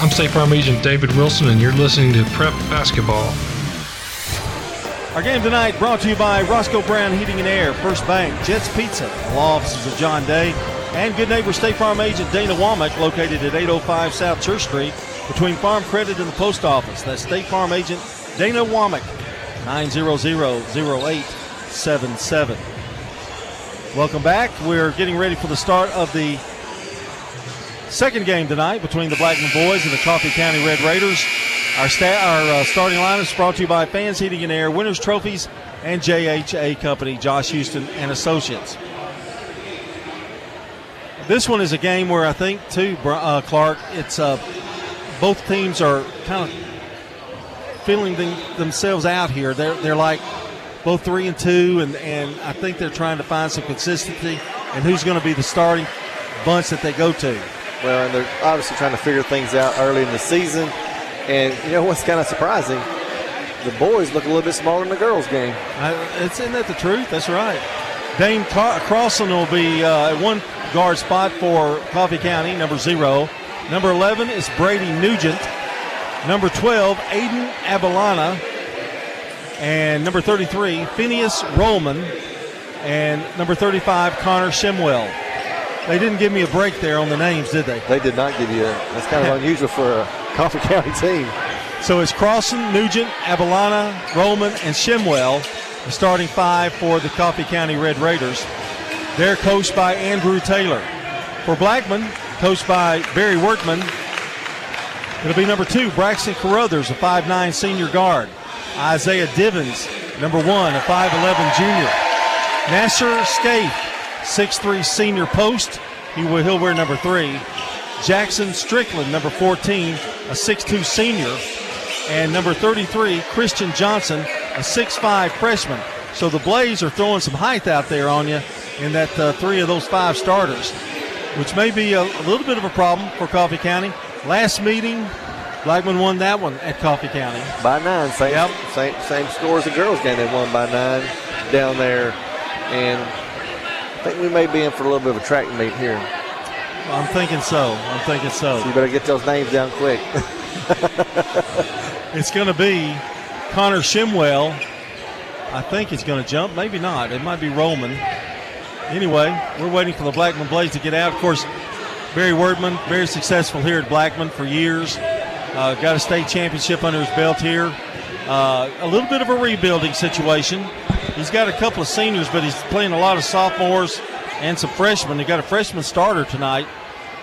I'm State Farm Agent David Wilson, and you're listening to Prep Basketball. Our game tonight brought to you by Roscoe Brown Heating and Air, First Bank, Jets Pizza, law offices of John Day, and good neighbor State Farm agent Dana Womack, located at 805 South Church Street between Farm Credit and the Post Office. That's State Farm agent Dana Womack, 900-0877. Welcome back. We're getting ready for the start of the second game tonight between the Blackman boys and the Coffee County Red Raiders. Our, sta- our uh, starting is brought to you by Fans Heating and Air, Winners Trophies, and JHA Company, Josh Houston and Associates. This one is a game where I think, too, uh, Clark, it's uh, both teams are kind of feeling them, themselves out here. They're, they're like both three and two, and, and I think they're trying to find some consistency and who's going to be the starting bunch that they go to. Well, and they're obviously trying to figure things out early in the season. And you know what's kind of surprising? The boys look a little bit smaller than the girls' game. Uh, it's isn't that the truth? That's right. Dane Car- Crossan will be uh, at one guard spot for Coffee County, number zero. Number 11 is Brady Nugent. Number 12, Aiden Abalana. And number 33, Phineas Rollman. And number 35, Connor Shimwell. They didn't give me a break there on the names, did they? They did not give you a. That's kind of unusual for a Coffee County team. So it's Crossan, Nugent, Abalana, Roman, and Shimwell, the starting five for the Coffee County Red Raiders. They're coached by Andrew Taylor. For Blackman, coached by Barry Workman, it'll be number two, Braxton Carruthers, a 5'9 senior guard. Isaiah Divins, number one, a 5'11 junior. Nasser Scaife, 6'3 senior post. He will, he'll wear number three. Jackson Strickland, number 14, a 6'2 senior. And number 33, Christian Johnson, a 6'5 freshman. So the Blaze are throwing some height out there on you in that uh, three of those five starters, which may be a, a little bit of a problem for Coffee County. Last meeting, Blackman won that one at Coffee County. By nine, same, Yep. same, same score as the girls' game. They won by nine down there. And I think we may be in for a little bit of a track meet here. I'm thinking so. I'm thinking so. So you better get those names down quick. It's going to be Connor Shimwell. I think he's going to jump. Maybe not. It might be Roman. Anyway, we're waiting for the Blackman Blaze to get out. Of course, Barry Wordman, very successful here at Blackman for years. Uh, got a state championship under his belt here. Uh, a little bit of a rebuilding situation. He's got a couple of seniors, but he's playing a lot of sophomores and some freshmen. He got a freshman starter tonight,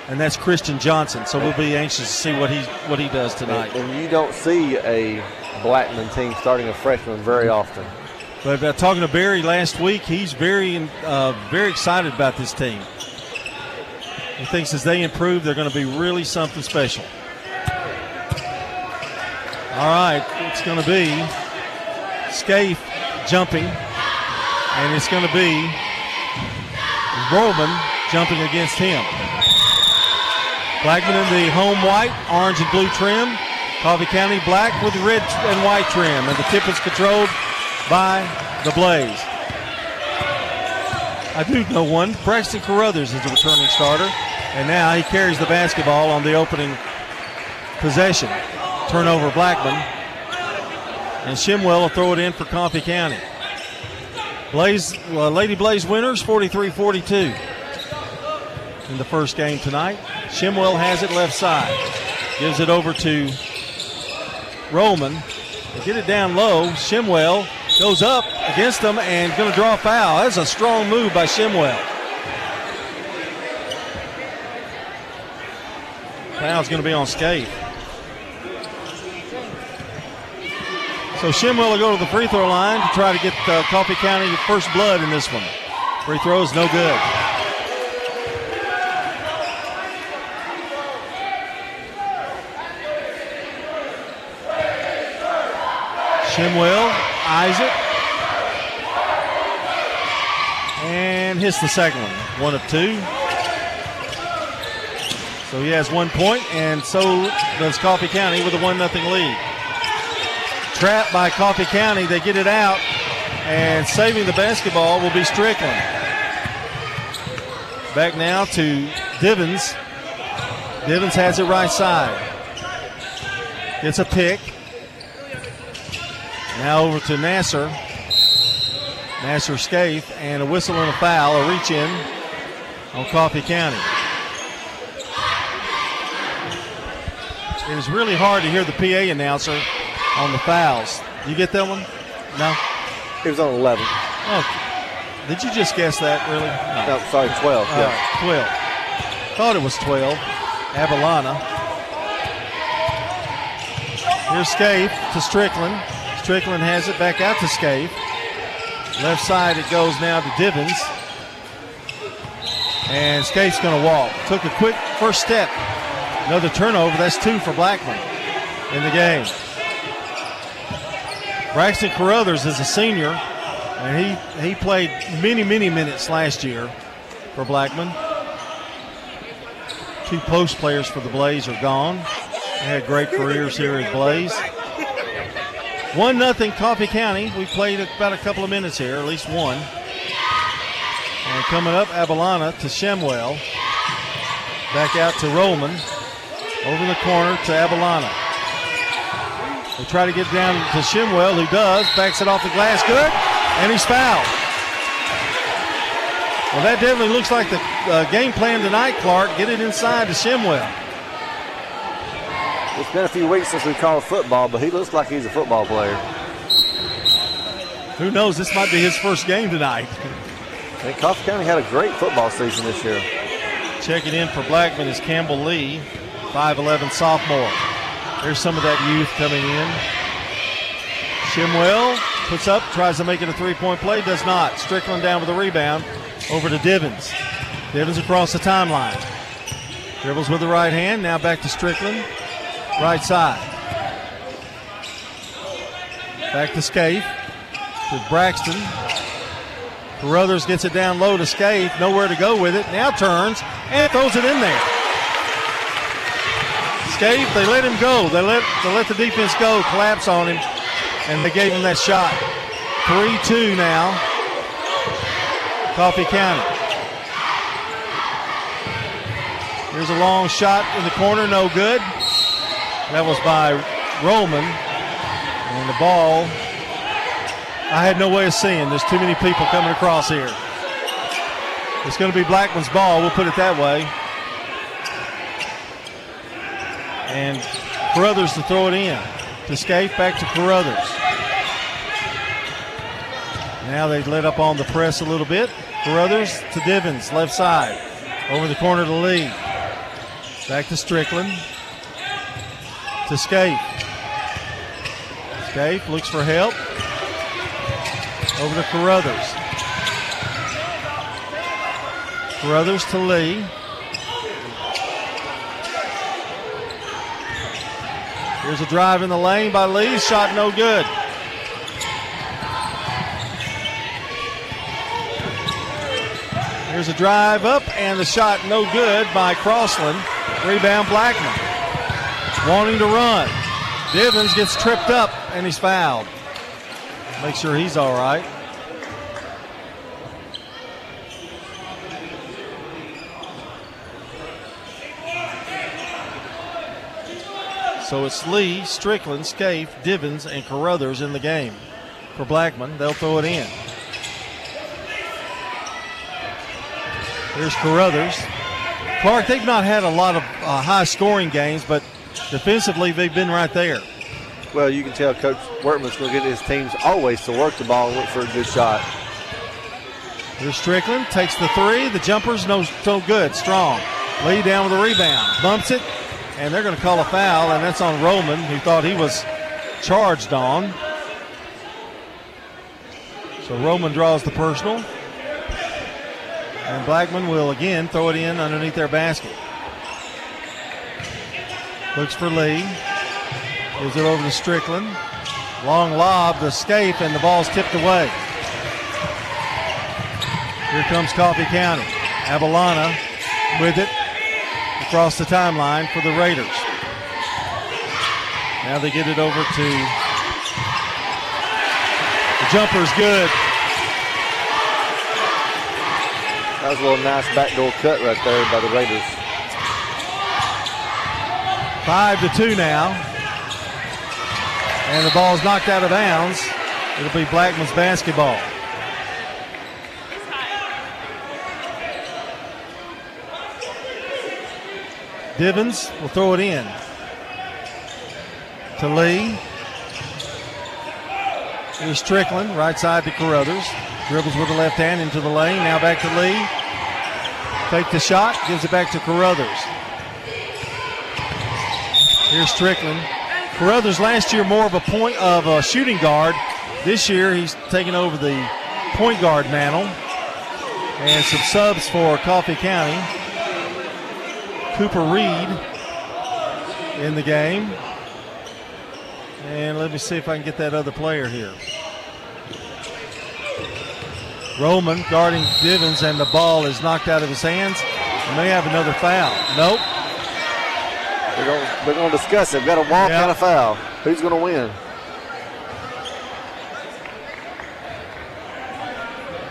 and that's Christian Johnson. So we'll be anxious to see what he what he does tonight. and you don't see a Blackman team starting a freshman very often. But uh, talking to Barry last week, he's very uh, very excited about this team. He thinks as they improve, they're going to be really something special. All right, it's going to be Scaife jumping, and it's going to be Roman jumping against him. Blackman in the home white, orange and blue trim. Coffee County black with red and white trim, and the tip is controlled by the Blaze. I do know one. Braxton Carruthers is the returning starter, and now he carries the basketball on the opening possession. Turnover Blackman, and Shimwell will throw it in for Coffee County. Blaze, uh, Lady Blaze winners 43-42 in the first game tonight. Shimwell has it left side, gives it over to Roman. They get it down low. Shimwell goes up against them and going to draw a foul. That's a strong move by Shimwell. Foul's going to be on Scaife. So Shimwell will go to the free throw line to try to get uh, Coffee County first blood in this one. Free throw is no good. Shimwell eyes it and hits the second one. One of two. So he has one point, and so does Coffee County with a 1 0 lead. Trapped by Coffee County, they get it out, and saving the basketball will be Strickland. Back now to Divins. Divins has it right side. gets a pick. Now over to Nasser. Nasser Scaife and a whistle and a foul, a reach in on Coffee County. It was really hard to hear the PA announcer on the fouls. You get that one? No? It was on 11. Oh, did you just guess that, really? No, sorry, 12. Uh, yeah. 12. Thought it was 12. Avalana. Here's Scaife to Strickland. Strickland has it back out to Scaife. Left side it goes now to Divins. And Scaife's going to walk. Took a quick first step. Another turnover. That's two for Blackman in the game. Braxton Carruthers is a senior, and he, he played many, many minutes last year for Blackman. Two post players for the Blaze are gone. They had great careers here at Blaze. One nothing Coffee County. We played about a couple of minutes here, at least one. And coming up, Avalana to Shemwell. Back out to Roman. Over the corner to Avalana. They try to get down to Shimwell, who does. Backs it off the glass. Good. And he's fouled. Well, that definitely looks like the uh, game plan tonight, Clark. Get it inside to Shimwell. It's been a few weeks since we called football, but he looks like he's a football player. Who knows? This might be his first game tonight. And Coffee County had a great football season this year. Checking in for Blackman is Campbell Lee, 5'11 sophomore. There's some of that youth coming in. Shimwell puts up, tries to make it a three point play, does not. Strickland down with a rebound over to Divins. Divins across the timeline. Dribbles with the right hand, now back to Strickland. Right side. Back to Scaife. To Braxton. Carruthers gets it down low to Scaife. Nowhere to go with it. Now turns and throws it in there. Scaife, they let him go. They let, they let the defense go, collapse on him, and they gave him that shot. 3 2 now. Coffee County. Here's a long shot in the corner, no good. That was by Roman. And the ball, I had no way of seeing. There's too many people coming across here. It's going to be Blackman's ball, we'll put it that way. And Carruthers to throw it in. To Scaife, back to Carruthers. Now they've let up on the press a little bit. Carruthers to Divins, left side. Over the corner to Lee. Back to Strickland. To Scaife. Scaife looks for help. Over to Carruthers. Carruthers to Lee. Here's a drive in the lane by Lee. Shot no good. Here's a drive up and the shot no good by Crossland. Rebound Blackman. Wanting to run. Divins gets tripped up and he's fouled. Make sure he's all right. So it's Lee, Strickland, Scaife, Divins, and Carruthers in the game. For Blackman, they'll throw it in. Here's Carruthers. Clark, they've not had a lot of uh, high scoring games, but defensively, they've been right there. Well, you can tell Coach Workman's going to get his teams always to work the ball and look for a good shot. Here's Strickland, takes the three. The jumper's no, no good, strong. Lee down with a rebound, bumps it, and they're going to call a foul, and that's on Roman, who thought he was charged on. So Roman draws the personal. And Blackman will again throw it in underneath their basket. Looks for Lee. Gives it over to Strickland. Long lob to Scaife, and the ball's tipped away. Here comes Coffee County. Avalana with it across the timeline for the Raiders. Now they get it over to the jumper's good. That was a little nice backdoor cut right there by the Raiders. Five to two now. And the ball is knocked out of bounds. It'll be Blackman's basketball. Divins will throw it in to Lee. Here's Strickland, right side to Carruthers. Dribbles with the left hand into the lane. Now back to Lee. Take the shot, gives it back to Carruthers. Here's Strickland. Carruthers last year more of a point of a shooting guard. This year he's taken over the point guard mantle. And some subs for Coffee County. Cooper Reed in the game. And let me see if I can get that other player here. Roman guarding Divins, and the ball is knocked out of his hands. May have another foul. Nope. They're going, they're going to discuss it. We've got a walk Yep. and a foul. Who's going to win?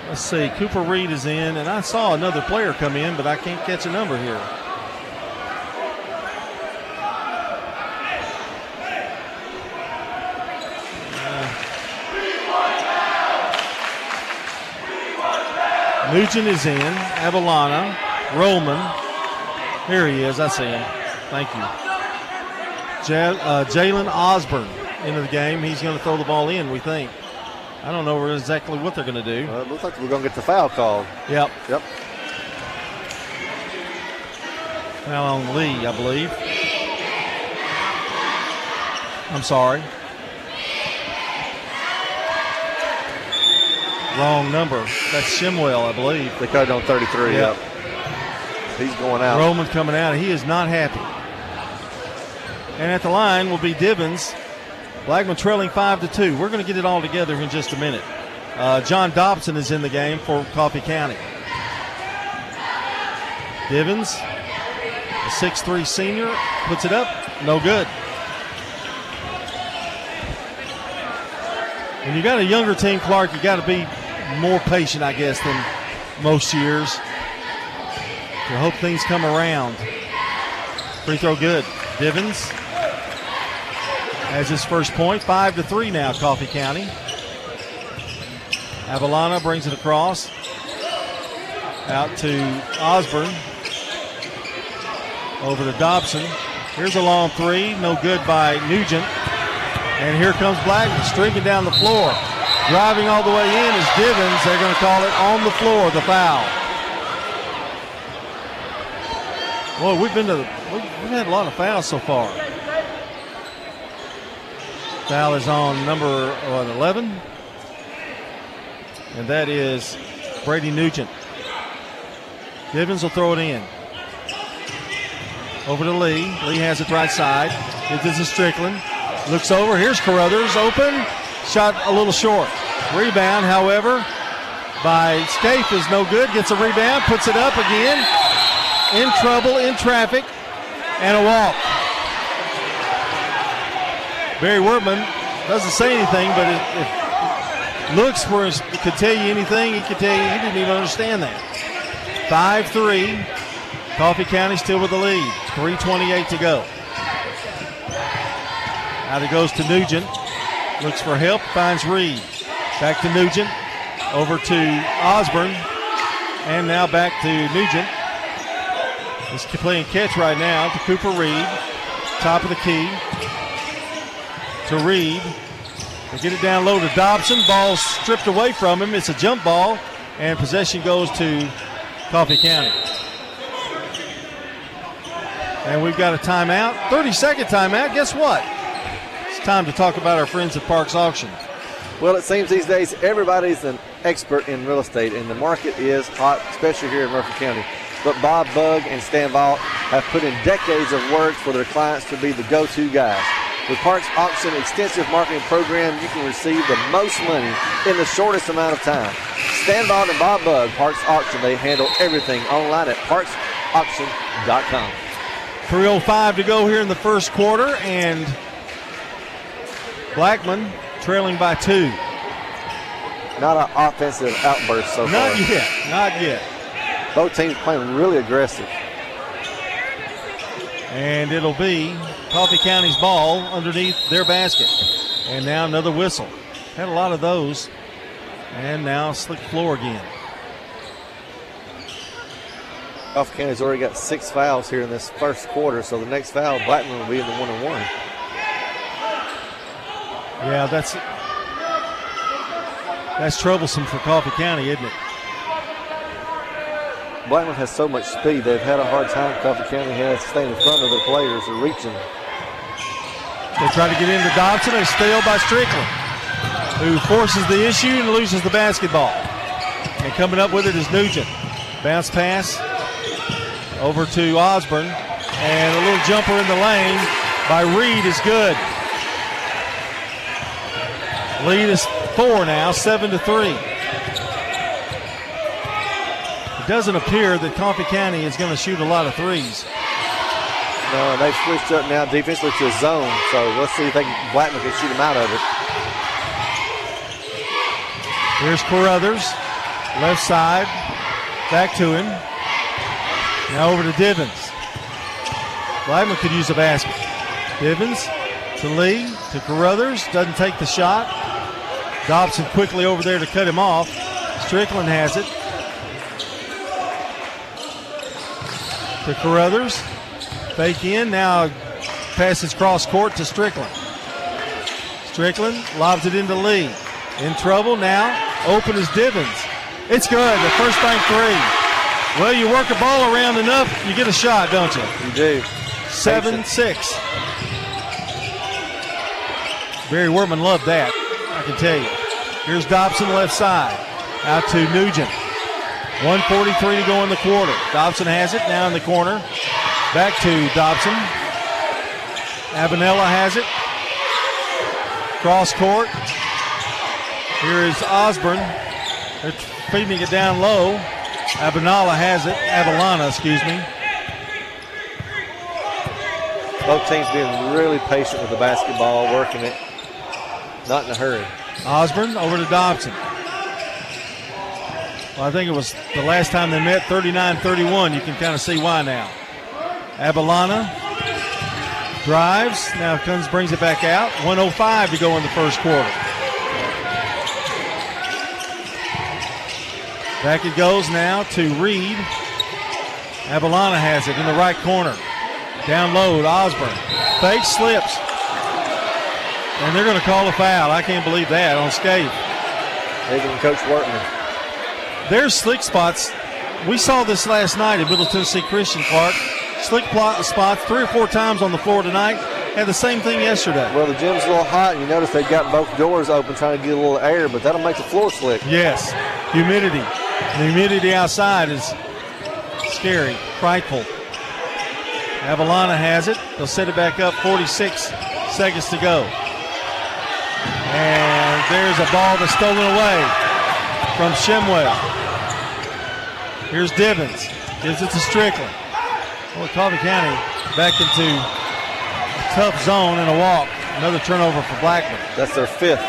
Let's see. Cooper Reed is in, and I saw another player come in, but I can't catch a number here. Nugent is in. Avalana. Roman. Here he is. I see him. Thank you. Ja- uh, Jalen Osborne into the game. He's going to throw the ball in, we think. I don't know exactly what they're going to do. Uh, it looks like we're going to get the foul called. Yep. Yep. Foul on Lee, I believe. I'm sorry. Wrong number. That's Shimwell, I believe. They cut it on 33. Yep. Yep. He's going out. Roman coming out. He is not happy. And at the line will be Divins. Blackman trailing five to two. We're going to get it all together in just a minute. Uh, John Dobson is in the game for Coffee County. Divins, a 6'3 senior, puts it up. No good. When you got a younger team, Clark, you got to be more patient, I guess, than most years. To hope things come around. Free throw good. Divins has his first point. Five to three now, Coffee County. Avalana brings it across. Out to Osborne. Over to Dobson. Here's a long three. No good by Nugent. And here comes Blackman streaking down the floor. Driving all the way in is Divins. They're going to call it on the floor, the foul. Boy, we've been to we've, we've had a lot of fouls so far. Foul is on number what, 11, and that is Brady Nugent. Divins will throw it in. Over to Lee. Lee has it right side. It to Strickland. Looks over. Here's Carruthers. Open. Shot a little short. Rebound, however, by Scaife is no good. Gets a rebound. Puts it up again. In trouble, in traffic, and a walk. Barry Wortman doesn't say anything, but if looks where it could tell you anything, he could tell you he didn't even understand that. 5 3. Coffee County still with the lead. 3.28 to go. Out it goes to Nugent. Looks for help, finds Reed. Back to Nugent. Over to Osborne. And now back to Nugent. He's playing catch right now to Cooper Reed. Top of the key. To Reed. They get it down low to Dobson. Ball stripped away from him. It's a jump ball. And possession goes to Coffee County. And we've got a timeout. 30 second timeout. Guess what? Time to talk about our friends at Parks Auction. Well, it seems these days everybody's an expert in real estate, and the market is hot, especially here in Murphy County. But Bob Bug and Stan Vault have put in decades of work for their clients to be the go-to guys. With Parks Auction extensive marketing program, you can receive the most money in the shortest amount of time. Stan Vault and Bob Bug, Parks Auction, they handle everything online at parksauction.com. 3.05 to go here in the first quarter, and Blackman trailing by two. Not an offensive outburst so far. Not far. yet. Not yet. Both teams playing really aggressive. And it'll be Coffee County's ball underneath their basket. And now another whistle. Had a lot of those. And now slick floor again. Coffee County's already got six fouls here in this first quarter, so the next foul, Blackman will be in the one and one. Yeah, that's that's troublesome for Coffee County, isn't it? Blackman has so much speed, they've had a hard time. Coffee County has staying in front of their players or reaching. They try to get into Dobson. They steal by Strickland, who forces the issue and loses the basketball. And coming up with it is Nugent. Bounce pass over to Osborne. And a little jumper in the lane by Reed is good. Lead is four now, seven to three. It doesn't appear that Coffee County is going to shoot a lot of threes. No, they've switched up now defensively to a zone, so let's see if they can, Blackman can shoot them out of it. Here's Carruthers, left side, back to him. Now over to Divins. Blackman could use a basket. Divins to Lee, to Carruthers, doesn't take the shot. Dobson quickly over there to cut him off. Strickland has it. To Carruthers. Fake in. Now passes cross court to Strickland. Strickland lobs it into Lee. In trouble now. Open is Divins. It's good. The first bank three. Well, you work a ball around enough, you get a shot, don't you? You do. 7 6. Barry Wortman loved that, can tell you. Here's Dobson left side. Out to Nugent. 143 to go in the quarter. Dobson has it now in the corner. Back to Dobson. Abinella has it. Cross court. Here is Osborne. They're feeding it down low. Abinala has it. Avalana, excuse me. Both teams being really patient with the basketball, working it, not in a hurry. Osborne over to Dobson. Well, I think it was the last time they met, 39 31. You can kind of see why now. Abalana drives. Now comes, brings it back out. 105 to go in the first quarter. Back it goes now to Reed. Abalana has it in the right corner. Down low Osborne. Fake slips. And they're going to call a foul. I can't believe that on Scaife. Even Coach Wortman. There's slick spots. We saw this last night at Middle Tennessee Christian Clark. Slick plot spots three or four times on the floor tonight. Had the same thing yesterday. Well, the gym's a little hot, and you notice they've got both doors open trying to get a little air, but that'll make the floor slick. Yes, humidity. The humidity outside is scary, frightful. Avalana has it. They'll set it back up. 46 seconds to go. And there's a ball that's stolen away from Shimwell. Here's Divins. Gives it to Strickland. Well, Coffee County back into a tough zone and a walk. Another turnover for Blackman. That's their fifth.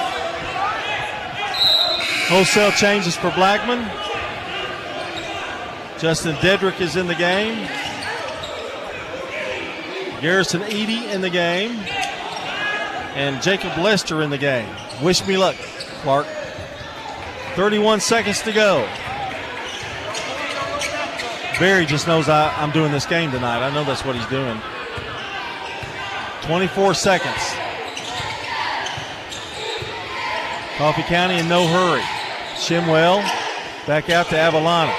Wholesale changes for Blackman. Justin Dedrick is in the game. Garrison Eady in the game. And Jacob Lester in the game. Wish me luck, Clark. 31 seconds to go. Barry just knows I, I'm doing this game tonight. I know that's what he's doing. 24 seconds. Coffee County in no hurry. Shimwell back out to Avalana.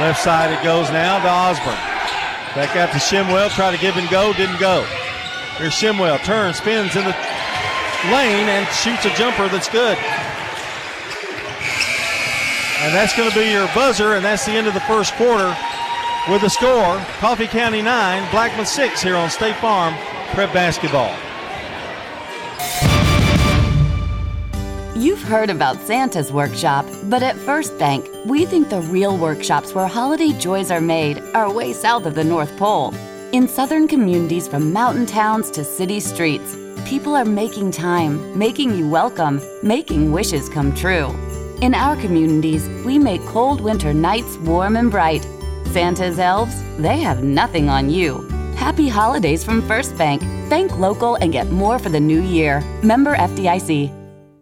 Left side it goes now to Osborne. Back out to Shimwell. Try to give and go. Didn't go. Here's Shimwell. Turns, spins in the lane, and shoots a jumper that's good. And that's going to be your buzzer, and that's the end of the first quarter with the score Coffee County 9, Blackman 6 here on State Farm Prep Basketball. You've heard about Santa's workshop, but at First Bank, we think the real workshops where holiday joys are made are way south of the North Pole. In southern communities from mountain towns to city streets, people are making time, making you welcome, making wishes come true. In our communities, we make cold winter nights warm and bright. Santa's elves, they have nothing on you. Happy holidays from First Bank. Bank local and get more for the new year. Member FDIC.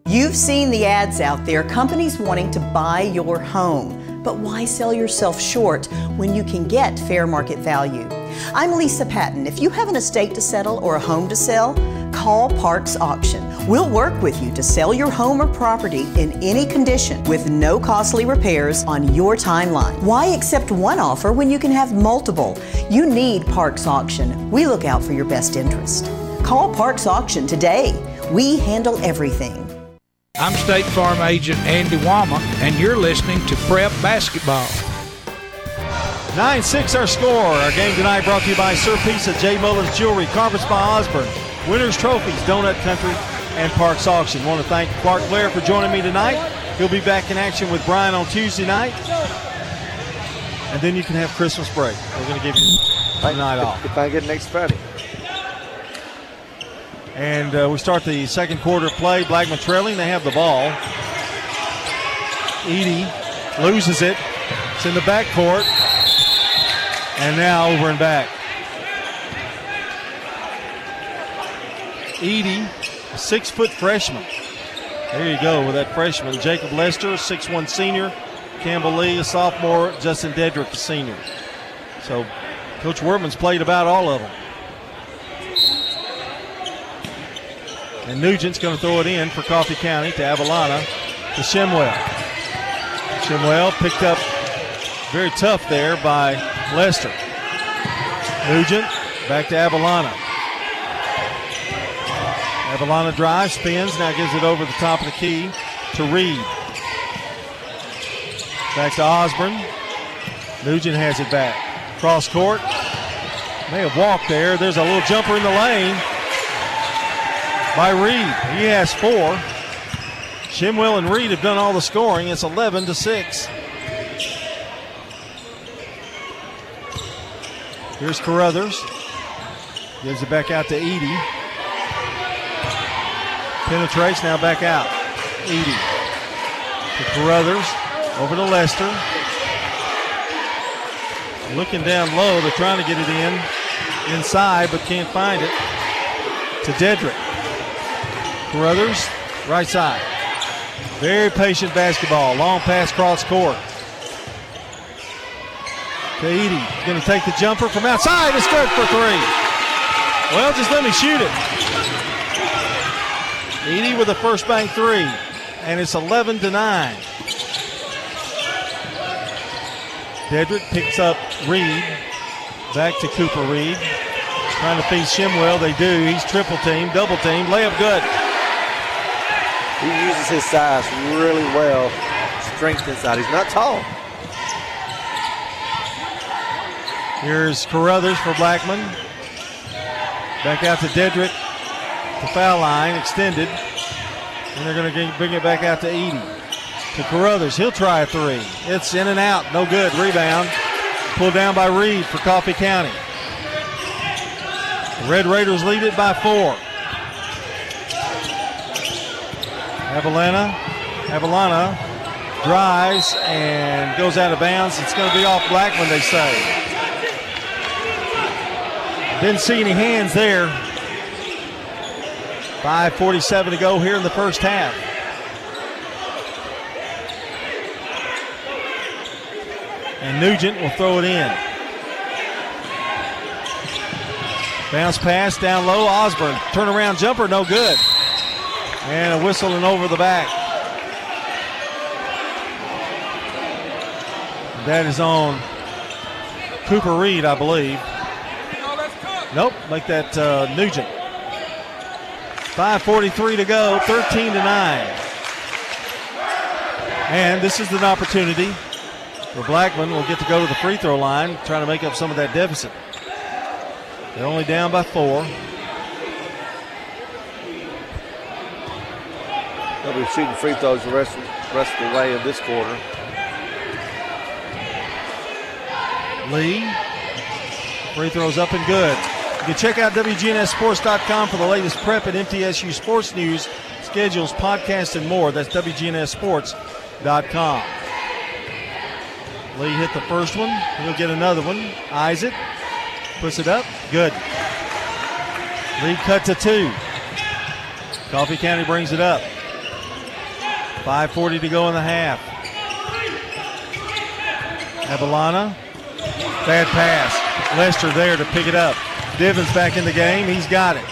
You've seen the ads out there, companies wanting to buy your home. But why sell yourself short when you can get fair market value? I'm Lisa Patton. If you have an estate to settle or a home to sell, call Parks Auction. We'll work with you to sell your home or property in any condition with no costly repairs on your timeline. Why accept one offer when you can have multiple? You need Parks Auction. We look out for your best interest. Call Parks Auction today. We handle everything. I'm State Farm Agent Andy Wama, and you're listening to Prep Basketball. 9 6 our score. Our game tonight brought to you by Sir Pizza, J. Mullins Jewelry, Carpets by Osborne, Winners Trophies, Donut Country, and Parks Auction. Want to thank Clark Blair for joining me tonight. He'll be back in action with Brian on Tuesday night. And then you can have Christmas break. We're going to give you the night off. If I get next Friday. And uh, we start the second quarter play. Blackman trailing. They have the ball. Edey loses it. It's in the backcourt. And now over and back. A six foot freshman. There you go with that freshman. Jacob Lester, six-one senior. Campbell Lee, a sophomore. Justin Dedrick, a senior. So Coach Wortman's played about all of them. And Nugent's going to throw it in for Coffee County to Avalana to Shimwell. Shimwell picked up very tough there by Lester. Nugent back to Avalana. Avalana drives, spins, now gives it over the top of the key to Reed. Back to Osborne. Nugent has it back. Cross court. May have walked there. There's a little jumper in the lane by Reed. He has four. Shimwell and Reed have done all the scoring. It's 11 to 6. Here's Carruthers. Gives it back out to Edey. Penetrates, now back out. Edey. To Carruthers. Over to Lester. Looking down low. They're trying to get it in. Inside, but can't find it. To Dedrick. Carruthers, right side. Very patient basketball. Long pass cross court. Edey. Going to take the jumper from outside. It's good for three. Well, just let me shoot it. Edey with a first bank three. And it's 11 to 9. Dedrick picks up Reed. Back to Cooper Reed. Trying to feed Shimwell. They do. He's triple team, double team. Layup good. He uses his size really well. Strength inside. He's not tall. Here's Carruthers for Blackman. Back out to Dedrick. The foul line extended. And they're going to bring it back out to Edey. To Carruthers. He'll try a three. It's in and out. No good. Rebound. Pulled down by Reed for Coffee County. The Red Raiders lead it by four. Avalana. Avalana drives and goes out of bounds. It's going to be off Blackman, they say. Didn't see any hands there. 5.47 to go here in the first half. And Nugent will throw it in. Bounce pass down low. Osborne. Turnaround jumper, no good. And a whistle and over the back. That is on Cooper Reed, I believe. Nope, make that uh, Nugent. 5.43 to go, 13 to 9. And this is an opportunity where Blackman will get to go to the free throw line, trying to make up some of that deficit. They're only down by four. They'll be shooting free throws the rest, rest of the way of this quarter. Lee. Free throws up and good. You can check out WGNSSports.com for the latest prep and MTSU sports news, schedules, podcasts, and more. That's WGNSSports.com. Lee hit the first one. He'll get another one. Eyes it. puts it up. Good. Lead cut to two. Coffee County brings it up. 5.40 to go in the half. Avalana. Bad pass. Lester there to pick it up. Divins back in the game. He's got it.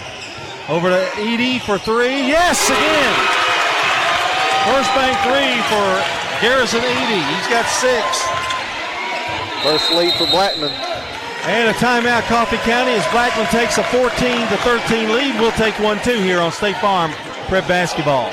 Over to Edie for three. Yes, again. First bank three for Garrison Edie. He's got six. First lead for Blackman. And a timeout, Coffee County, as Blackman takes a 14 to 13 lead. We'll take one too here on State Farm Prep Basketball.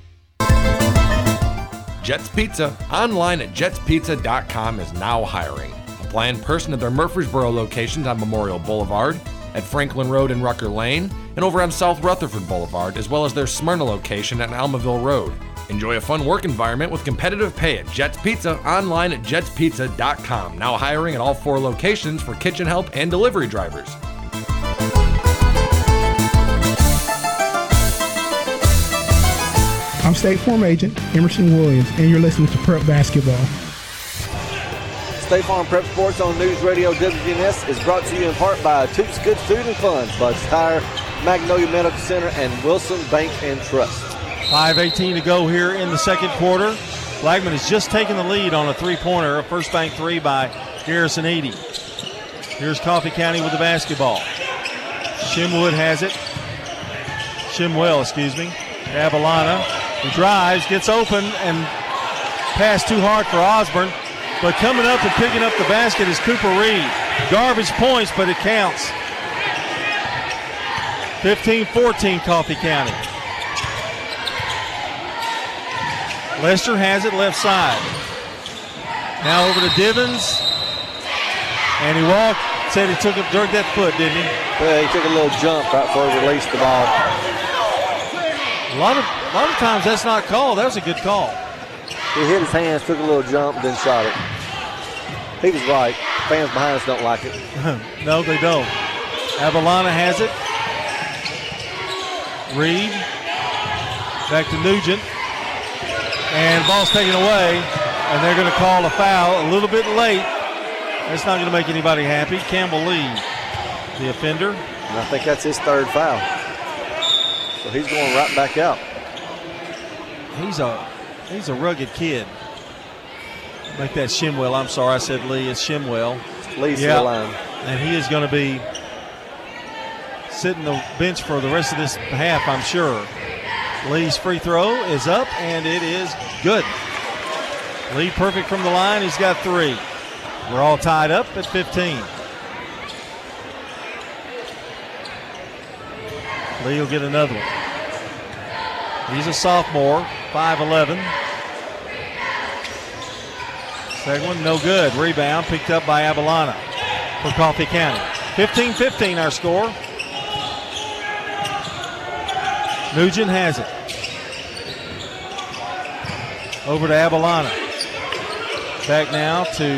Jets Pizza, online at jetspizza.com, is now hiring. Apply in person at their Murfreesboro locations on Memorial Boulevard, at Franklin Road and Rucker Lane, and over on South Rutherford Boulevard, as well as their Smyrna location at Almaville Road. Enjoy a fun work environment with competitive pay at Jets Pizza, online at jetspizza.com. Now hiring at all four locations for kitchen help and delivery drivers. I'm State Farm Agent Emerson Williams, and you're listening to Prep Basketball. State Farm Prep Sports on News Radio WGNS is brought to you in part by Toot's Good Food and Fun, Bud's Tire, Magnolia Medical Center, and Wilson Bank and Trust. 5.18 to go here in the second quarter. Blackman has just taken the lead on a three pointer, a first bank three by Garrison Edie. Here's Coffee County with the basketball. Shimwood has it. Shimwell, excuse me. Avalana. He drives, gets open, and pass too hard for Osborne. But coming up and picking up the basket is Cooper Reed. Garbage points, but it counts. 15 14 Coffee County. Lester has it left side. Now over to Divins. And he walked, said he took it, jerked that foot, didn't he? Yeah, he took a little jump right before he released the ball. A lot of a lot of times that's not called. That was a good call. He hit his hands, took a little jump, then shot it. He was right. Fans behind us don't like it. no, they don't. Avalana has it. Reed. Back to Nugent. And ball's taken away. And they're going to call a foul a little bit late. That's not going to make anybody happy. Campbell Lee, the offender. And I think that's his third foul. So he's going right back out. He's a he's a rugged kid. Make that Shimwell. I'm sorry, I said Lee. It's Shimwell. Lee's yeah. the line. And he is going to be sitting the bench for the rest of this half, I'm sure. Lee's free throw is up, and it is good. Lee perfect from the line. He's got three. We're all tied up at 15. Lee will get another one. He's a sophomore, 5'11. Second one, no good. Rebound picked up by Avalana for Coffee County. 15 15 our score. Nugent has it. Over to Avalana. Back now to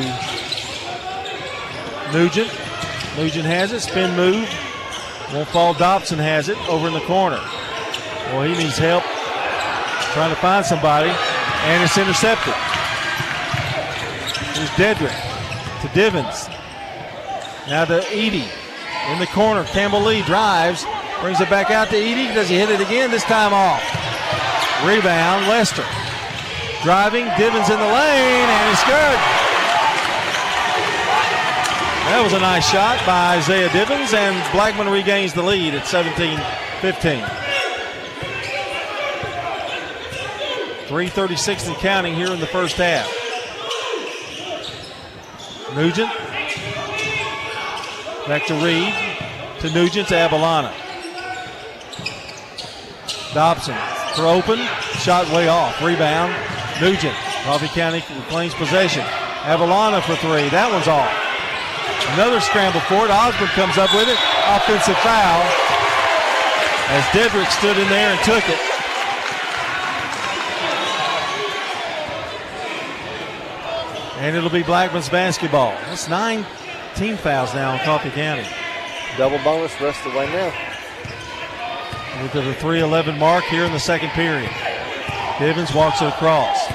Nugent. Nugent has it. Spin move. Won't fall. Dobson has it over in the corner. Well, he needs help trying to find somebody, and it's intercepted. Here's Dedrick to Divins. Now to Edie in the corner. Campbell Lee drives, brings it back out to Edie. Does he hit it again? This time off. Rebound, Lester. Driving, Divins in the lane, and it's good. That was a nice shot by Isaiah Divins, and Blackman regains the lead at 17 15. 336 and counting here in the first half. Nugent. Back to Reed. To Nugent to Avalana. Dobson for open. Shot way off. Rebound. Nugent. Coffee County reclaims possession. Avalana for three. That one's off. Another scramble for it. Osborne comes up with it. Offensive foul as Dedrick stood in there and took it. And it'll be Blackman's basketball. That's nine team fouls now in Coffee County. Double bonus rest of the way now. We're to the 311 mark here in the second period. Divins walks it across.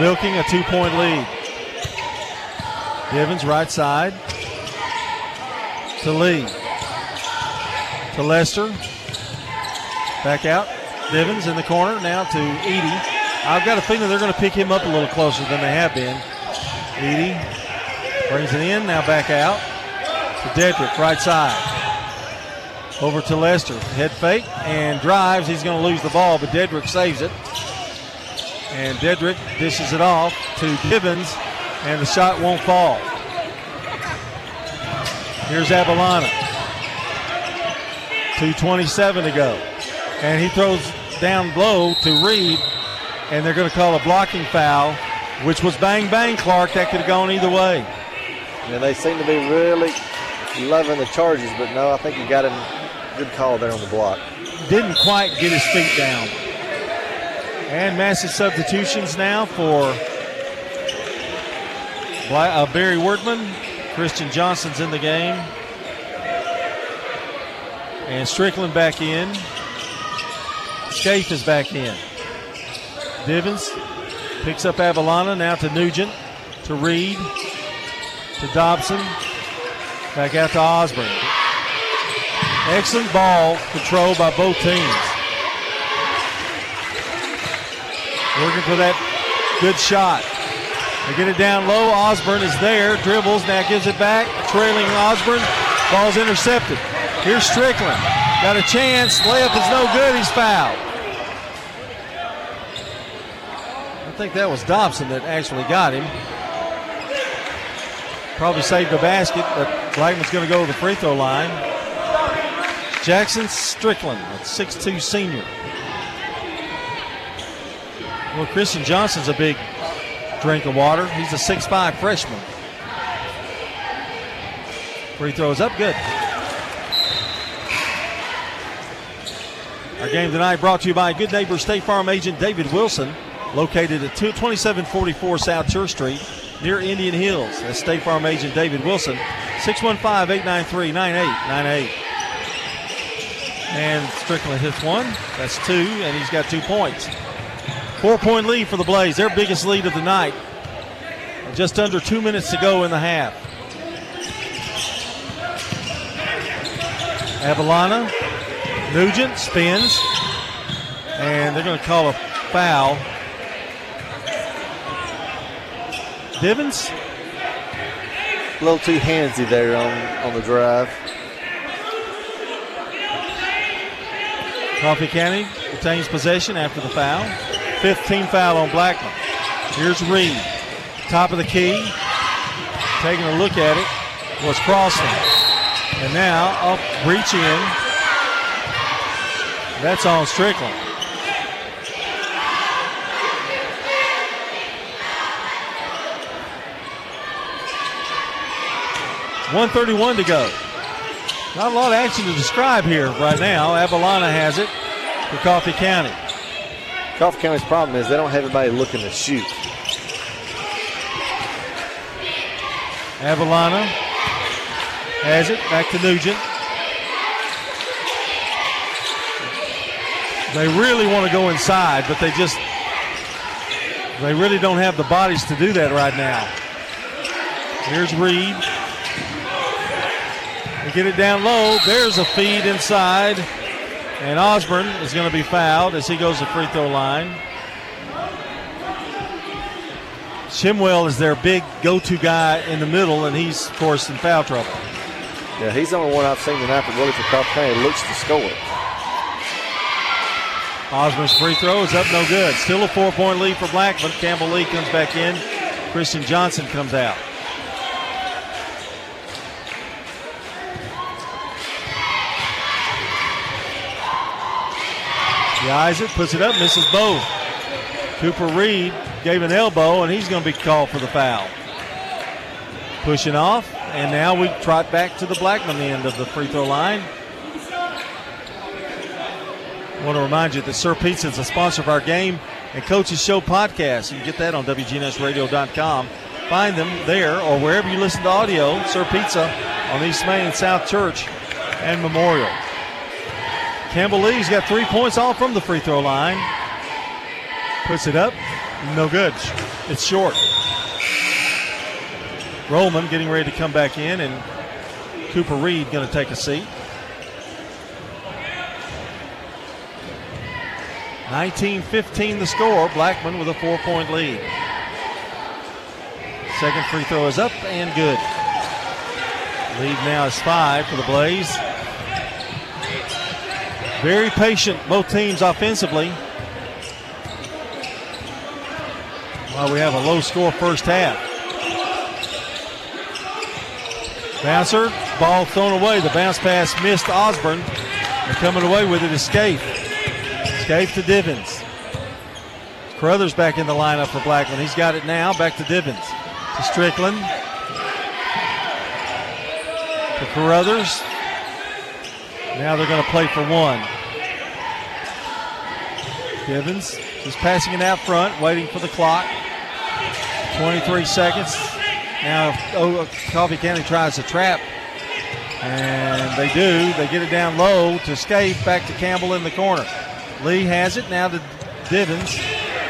Milking a two point lead. Divins right side to Lee. To Lester. Back out. Divins in the corner now to Edie. I've got a feeling they're going to pick him up a little closer than they have been. Edie brings it in, now back out to Dedrick, right side. Over to Lester. Head fake and drives. He's going to lose the ball, but Dedrick saves it. And Dedrick dishes it off to Divins, and the shot won't fall. Here's Avalana. 2.27 to go. And he throws down low to Reed, and they're going to call a blocking foul, which was bang bang, Clark. That could have gone either way. And they seem to be really loving the charges, but no, I think he got a Good call there on the block. Didn't quite get his feet down. And massive substitutions now for uh, Barry Workman. Christian Johnson's in the game. And Strickland back in. Scaife is back in. Divins picks up Avalana now to Nugent, to Reed, to Dobson, back out to Osborne. Excellent ball control by both teams. Working for that good shot. They get it down low. Osborne is there, dribbles, now gives it back. Trailing Osborne. Ball's intercepted. Here's Strickland. Got a chance. Layup is no good. He's fouled. I think that was Dobson that actually got him. Probably saved the basket, but Blackman's going to go to the free throw line. Jackson Strickland, a 6'2 senior. Well, Christian Johnson's a big drink of water. He's a 6'5 freshman. Free throws up, good. Our game tonight brought to you by Good Neighbor State Farm agent David Wilson, located at 2744 South Church Street near Indian Hills. That's State Farm agent David Wilson, 615 893 9898. And Strickland hits one. That's two, and he's got two points. Four point lead for the Blaze, their biggest lead of the night. Just under two minutes to go in the half. Avalana, Nugent spins, and they're going to call a foul. Divins? A little too handsy there on, on the drive. Coffee County retains possession after the foul. Fifth team foul on Blackman. Here's Reed. Top of the key. Taking a look at it was Crossland. And now up, reach in. That's on Strickland. One thirty-one to go. Not a lot of action to describe here right now. Avalana has it for Coffee County. Coffee County's problem is they don't have anybody looking to shoot. Avalana has it back to Nugent. They really want to go inside, but they just they really don't have the bodies to do that right now. Here's Reed. They get it down low. There's a feed inside. And Osborne is going to be fouled as he goes to free throw line. Shimwell is their big go-to guy in the middle, and he's, of course, in foul trouble. Yeah, he's the only one I've seen tonight that really for Coffee County looks to score. Osborne's free throw is up no good. Still a four-point lead for Blackman. Campbell Lee comes back in. Christian Johnson comes out. Eyes it, puts it up, misses both. Cooper Reed gave an elbow, and he's going to be called for the foul. Pushing off, And now we trot back to the Blackman end of the free throw line. I want to remind you that Sir Pizza is a sponsor of our game and Coaches Show podcast. You can get that on WGNSradio.com. Find them there or wherever you listen to audio. Sir Pizza on East Main, South Church, and Memorial. Campbell Lee's got three points all from the free throw line. Puts it up, no good. It's short. Rollman getting ready to come back in, and Cooper Reed going to take a seat. 19-15 the score. Blackman with a four-point lead. Second free throw is up and good. Lead now is five for the Blaze. Very patient, both teams offensively. While we have a low score first half. Bouncer, ball thrown away. The bounce pass missed Osborne. And coming away with it is Scaife. Scaife to Divins. Carruthers back in the lineup for Blackman. He's got it now. Back to Divins. To Strickland. To Carruthers. Now they're going to play for one. Divins just passing it out front, waiting for the clock. 23 seconds. Now, oh, Coffee County tries to trap, and they do. They get it down low to Scaife, back to Campbell in the corner. Lee has it now to Divins.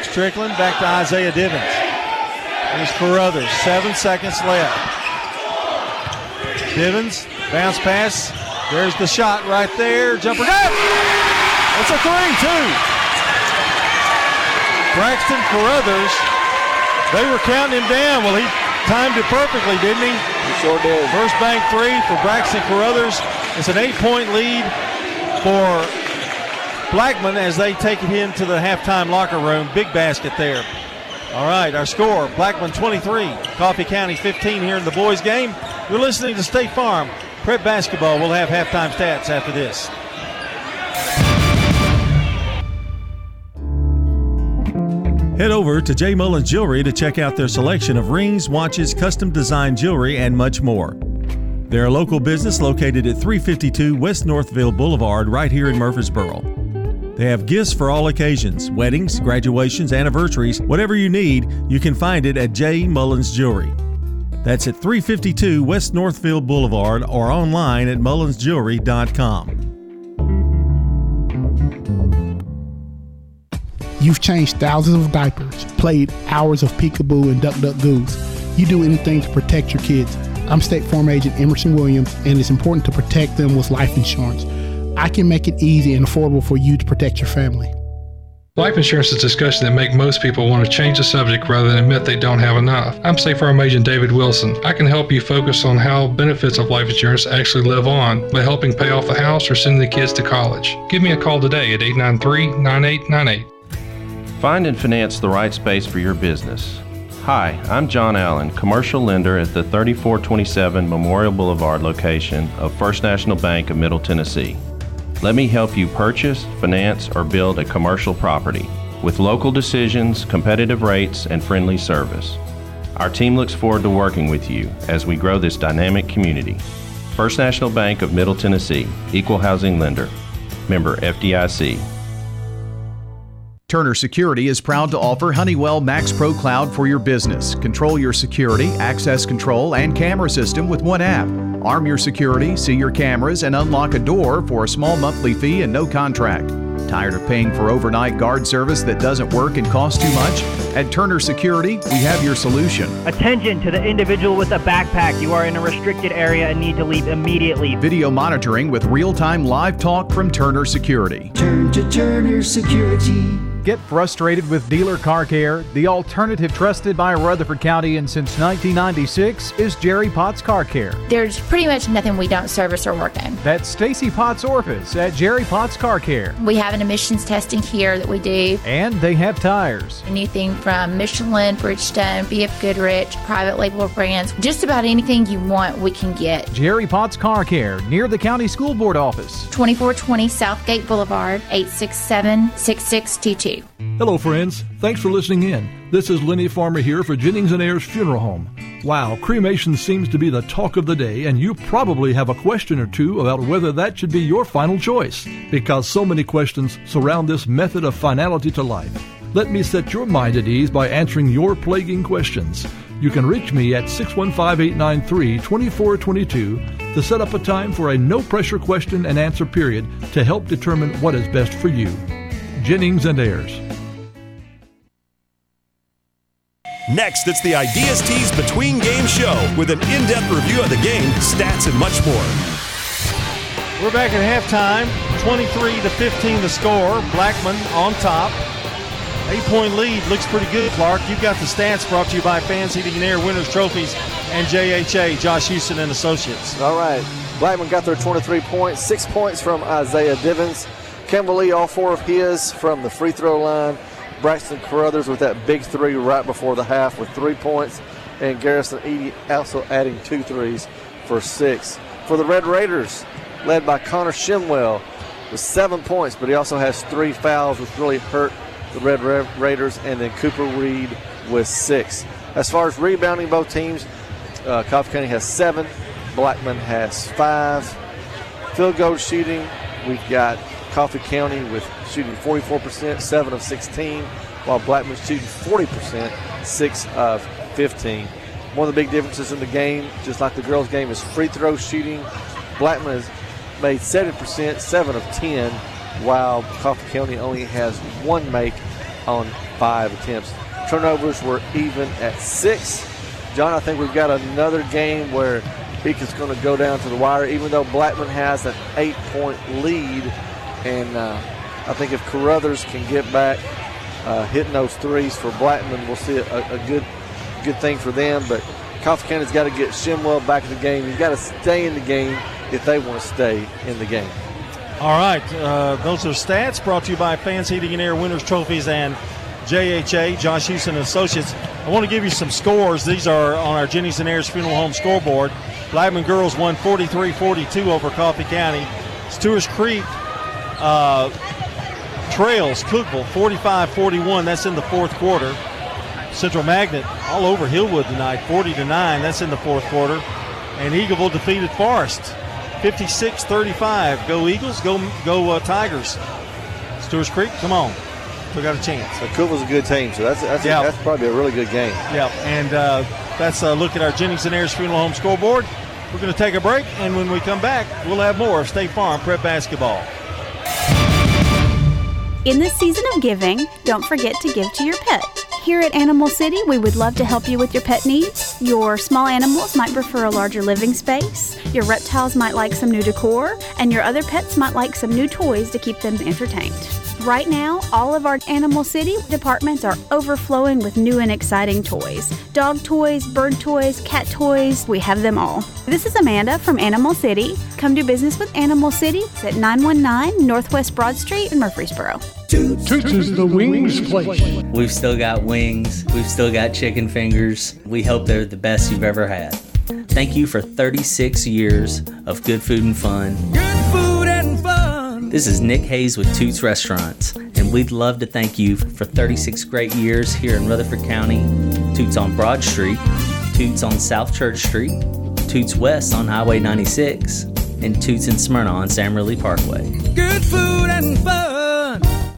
Strickland back to Isaiah Divins. There's Carruthers. Seven seconds left. Divins, bounce pass. There's the shot right there. Jumper good. It's a three, too. Braxton Carruthers. They were counting him down. Well, he timed it perfectly, didn't he? He sure did. First bank three for Braxton Carruthers. It's an eight-point lead for Blackman as they take it into the halftime locker room. Big basket there. All right, our score Blackman 23, Coffee County 15 here in the boys' game. You're listening to State Farm. Prep basketball. We'll have halftime stats after this. Head over to J. Mullins Jewelry to check out their selection of rings, watches, custom designed jewelry, and much more. They're a local business located at 352 West Northfield Boulevard, right here in Murfreesboro. They have gifts for all occasions weddings, graduations, anniversaries, whatever you need, you can find it at J. Mullins Jewelry. That's at 352 West Northfield Boulevard or online at mullinsjewelry.com. You've changed thousands of diapers, played hours of peekaboo and duck duck goose. You do anything to protect your kids. I'm State Farm Agent Emerson Williams, and it's important to protect them with life insurance. I can make it easy and affordable for you to protect your family. Life insurance is a discussion that make most people want to change the subject rather than admit they don't have enough. I'm State Farm Agent David Wilson. I can help you focus on how benefits of life insurance actually live on by helping pay off the house or sending the kids to college. Give me a call today at 893-9898. Find and finance the right space for your business. Hi, I'm John Allen, commercial lender at the 3427 Memorial Boulevard location of First National Bank of Middle Tennessee. Let me help you purchase, finance, or build a commercial property with local decisions, competitive rates, and friendly service. Our team looks forward to working with you as we grow this dynamic community. First National Bank of Middle Tennessee, Equal Housing Lender, member FDIC. Turner Security is proud to offer Honeywell Max Pro Cloud for your business. Control your security, access control, and camera system with one app. Arm your security, see your cameras, and unlock a door for a small monthly fee and no contract. Tired of paying for overnight guard service that doesn't work and costs too much? At Turner Security, we have your solution. Attention to the individual with a backpack. You are in a restricted area and need to leave immediately. Video monitoring with real time live talk from Turner Security. Turn to Turner Security. Get frustrated with dealer car care? The alternative trusted by Rutherford County and since 1996 is Jerry Potts Car Care. There's pretty much nothing we don't service or work on. That's Stacy Potts Orphis at Jerry Potts Car Care. We have an emissions testing here that we do. And they have tires. Anything from Michelin, Bridgestone, BF Goodrich, private label brands, just about anything you want, we can get. Jerry Potts Car Care near the County School Board office. 2420 Southgate Boulevard, 867 6622. Hello, friends. Thanks for listening in. This is Lenny Farmer here for Jennings and Ayers Funeral Home. Wow, cremation seems to be the talk of the day, and you probably have a question or two about whether that should be your final choice, because so many questions surround this method of finality to life. Let me set your mind at ease by answering your plaguing questions. You can reach me at 615 893 2422 to set up a time for a no pressure question and answer period to help determine what is best for you. Jennings and Ayers. Next, it's the Ideas Tees Between Game Show with an in depth review of the game, stats, and much more. We're back at halftime. 23 to 15 the score. Blackman on top. Eight point lead looks pretty good, Clark. You've got the stats brought to you by Fans Heating and Air Winners Trophies and JHA, Josh Houston and Associates. All right. Blackman got their 23 points, six points from Isaiah Divins. Campbell all four of his from the free throw line. Braxton Carruthers with that big three right before the half with three points. And Garrison Eady also adding two threes for six. For the Red Raiders, led by Connor Shimwell with seven points, but he also has three fouls, which really hurt the Red Ra- Raiders. And then Cooper Reed with six. As far as rebounding, both teams, uh, Coffee County has seven, Blackman has five. Field goal shooting, we've got Coffee County with shooting 44%, 7 of 16, while Blackman's shooting 40%, 6 of 15. One of the big differences in the game, just like the girls' game, is free throw shooting. Blackman has made 70%, 7 of 10, while Coffee County only has one make on five attempts. Turnovers were even at six. John, I think we've got another game where Beacon's going to go down to the wire, even though Blackman has an eight point lead. And uh, I think if Carruthers can get back uh, hitting those threes for Blackman, we'll see a, a good good thing for them. But Coffee County's got to get Shimwell back in the game. You've got to stay in the game if they want to stay in the game. All right, uh, those are stats brought to you by Fans Heating and Air Winners Trophies and JHA, Josh Houston Associates. I want to give you some scores. These are on our Jennings and Ayers Funeral Home scoreboard. Blackman girls won 43-42 over Coffee County. Stewart's Creek uh, trails Cookeville 45-41. That's in the fourth quarter. Central Magnet all over Hillwood tonight, 40 to 9. That's in the fourth quarter. And Eagleville defeated Forrest 56-35. Go Eagles, go go uh, Tigers. Stewart's Creek, come on. Still got a chance. So Cookeville's a good team, so that's that's, Yeah. that's probably a really good game. Yep, and uh, that's a look at our Jennings and Ayers Funeral Home scoreboard. We're going to take a break, and when we come back, we'll have more of State Farm Prep Basketball. In this season of giving, don't forget to give to your pet. Here at Animal City, we would love to help you with your pet needs. Your small animals might prefer a larger living space, your reptiles might like some new decor, and your other pets might like some new toys to keep them entertained. Right now, all of our Animal City departments are overflowing with new and exciting toys dog toys, bird toys, cat toys, we have them all. This is Amanda from Animal City. Come do business with Animal City at 919 Northwest Broad Street in Murfreesboro. Toot's is the wings place. We've still got wings. We've still got chicken fingers. We hope they're the best you've ever had. Thank you for 36 years of good food and fun. Food and fun. This is Nick Hayes with Toot's Restaurants, and we'd love to thank you for 36 great years here in Rutherford County. Toot's on Broad Street, Toot's on South Church Street, Toot's West on Highway 96, and Toot's in Smyrna on Sam Ridley Parkway. Good food and fun.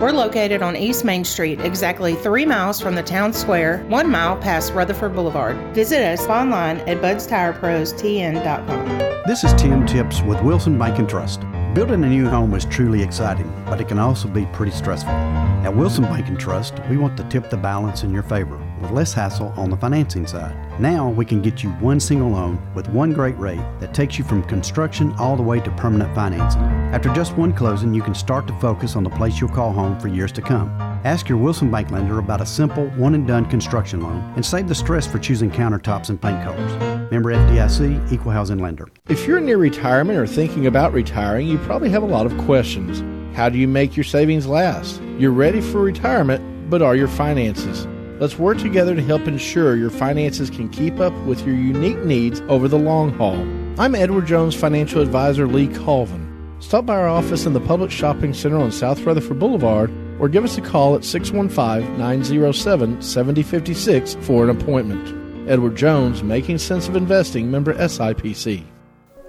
We're located on East Main Street, exactly three miles from the town square, one mile past Rutherford Boulevard. Visit us online at budstireprostn.com. This is Tim Tips with Wilson Bank and Trust. Building a new home is truly exciting, but it can also be pretty stressful. At Wilson Bank and Trust, we want to tip the balance in your favor with less hassle on the financing side. Now we can get you one single loan with one great rate that takes you from construction all the way to permanent financing. After just one closing, you can start to focus on the place you'll call home for years to come. Ask your Wilson Bank lender about a simple one and done construction loan and save the stress for choosing countertops and paint colors. Member FDIC, equal housing lender. If you're near retirement or thinking about retiring, you probably have a lot of questions. How do you make your savings last? You're ready for retirement, but are your finances? Let's work together to help ensure your finances can keep up with your unique needs over the long haul. I'm Edward Jones financial advisor Lee Colvin. Stop by our office in the Public Shopping Center on South Rutherford Boulevard or give us a call at 615 907 7056 for an appointment. Edward Jones, Making Sense of Investing, member SIPC.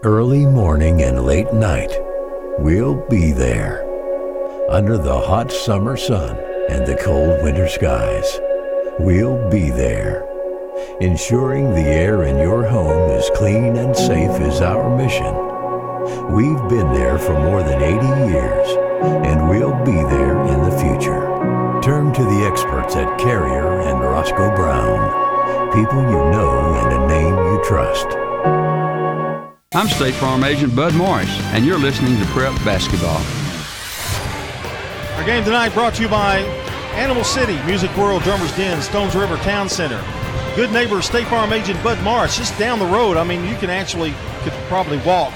Early morning and late night, we'll be there. Under the hot summer sun and the cold winter skies, we'll be there. Ensuring the air in your home is clean and safe is our mission. We've been there for more than 80 years, and we'll be there in the future. Turn to the experts at Carrier and Roscoe Brown. People you know and a name you trust. I'm State Farm Agent Bud Morris, and you're listening to Prep Basketball. Our game tonight brought to you by Animal City, Music World, Drummers Den, Stones River Town Center. Good neighbor, State Farm Agent Bud Morris, just down the road. I mean, you can actually could probably walk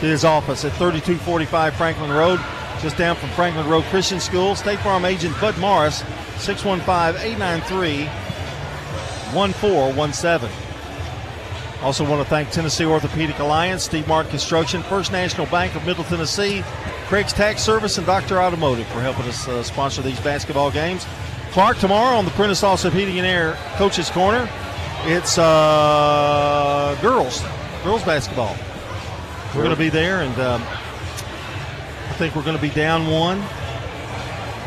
to his office at 3245 Franklin Road, just down from Franklin Road Christian School. State Farm Agent Bud Morris, 615 893 1417. Also, want to thank Tennessee Orthopedic Alliance, Steve Martin Construction, First National Bank of Middle Tennessee, Craig's Tax Service, and Dr. Automotive for helping us uh, sponsor these basketball games. Clark tomorrow on the Prentice Also Heating and Air Coach's Corner. It's uh, girls, girls basketball. We're going to be there, and um, I think we're going to be down one.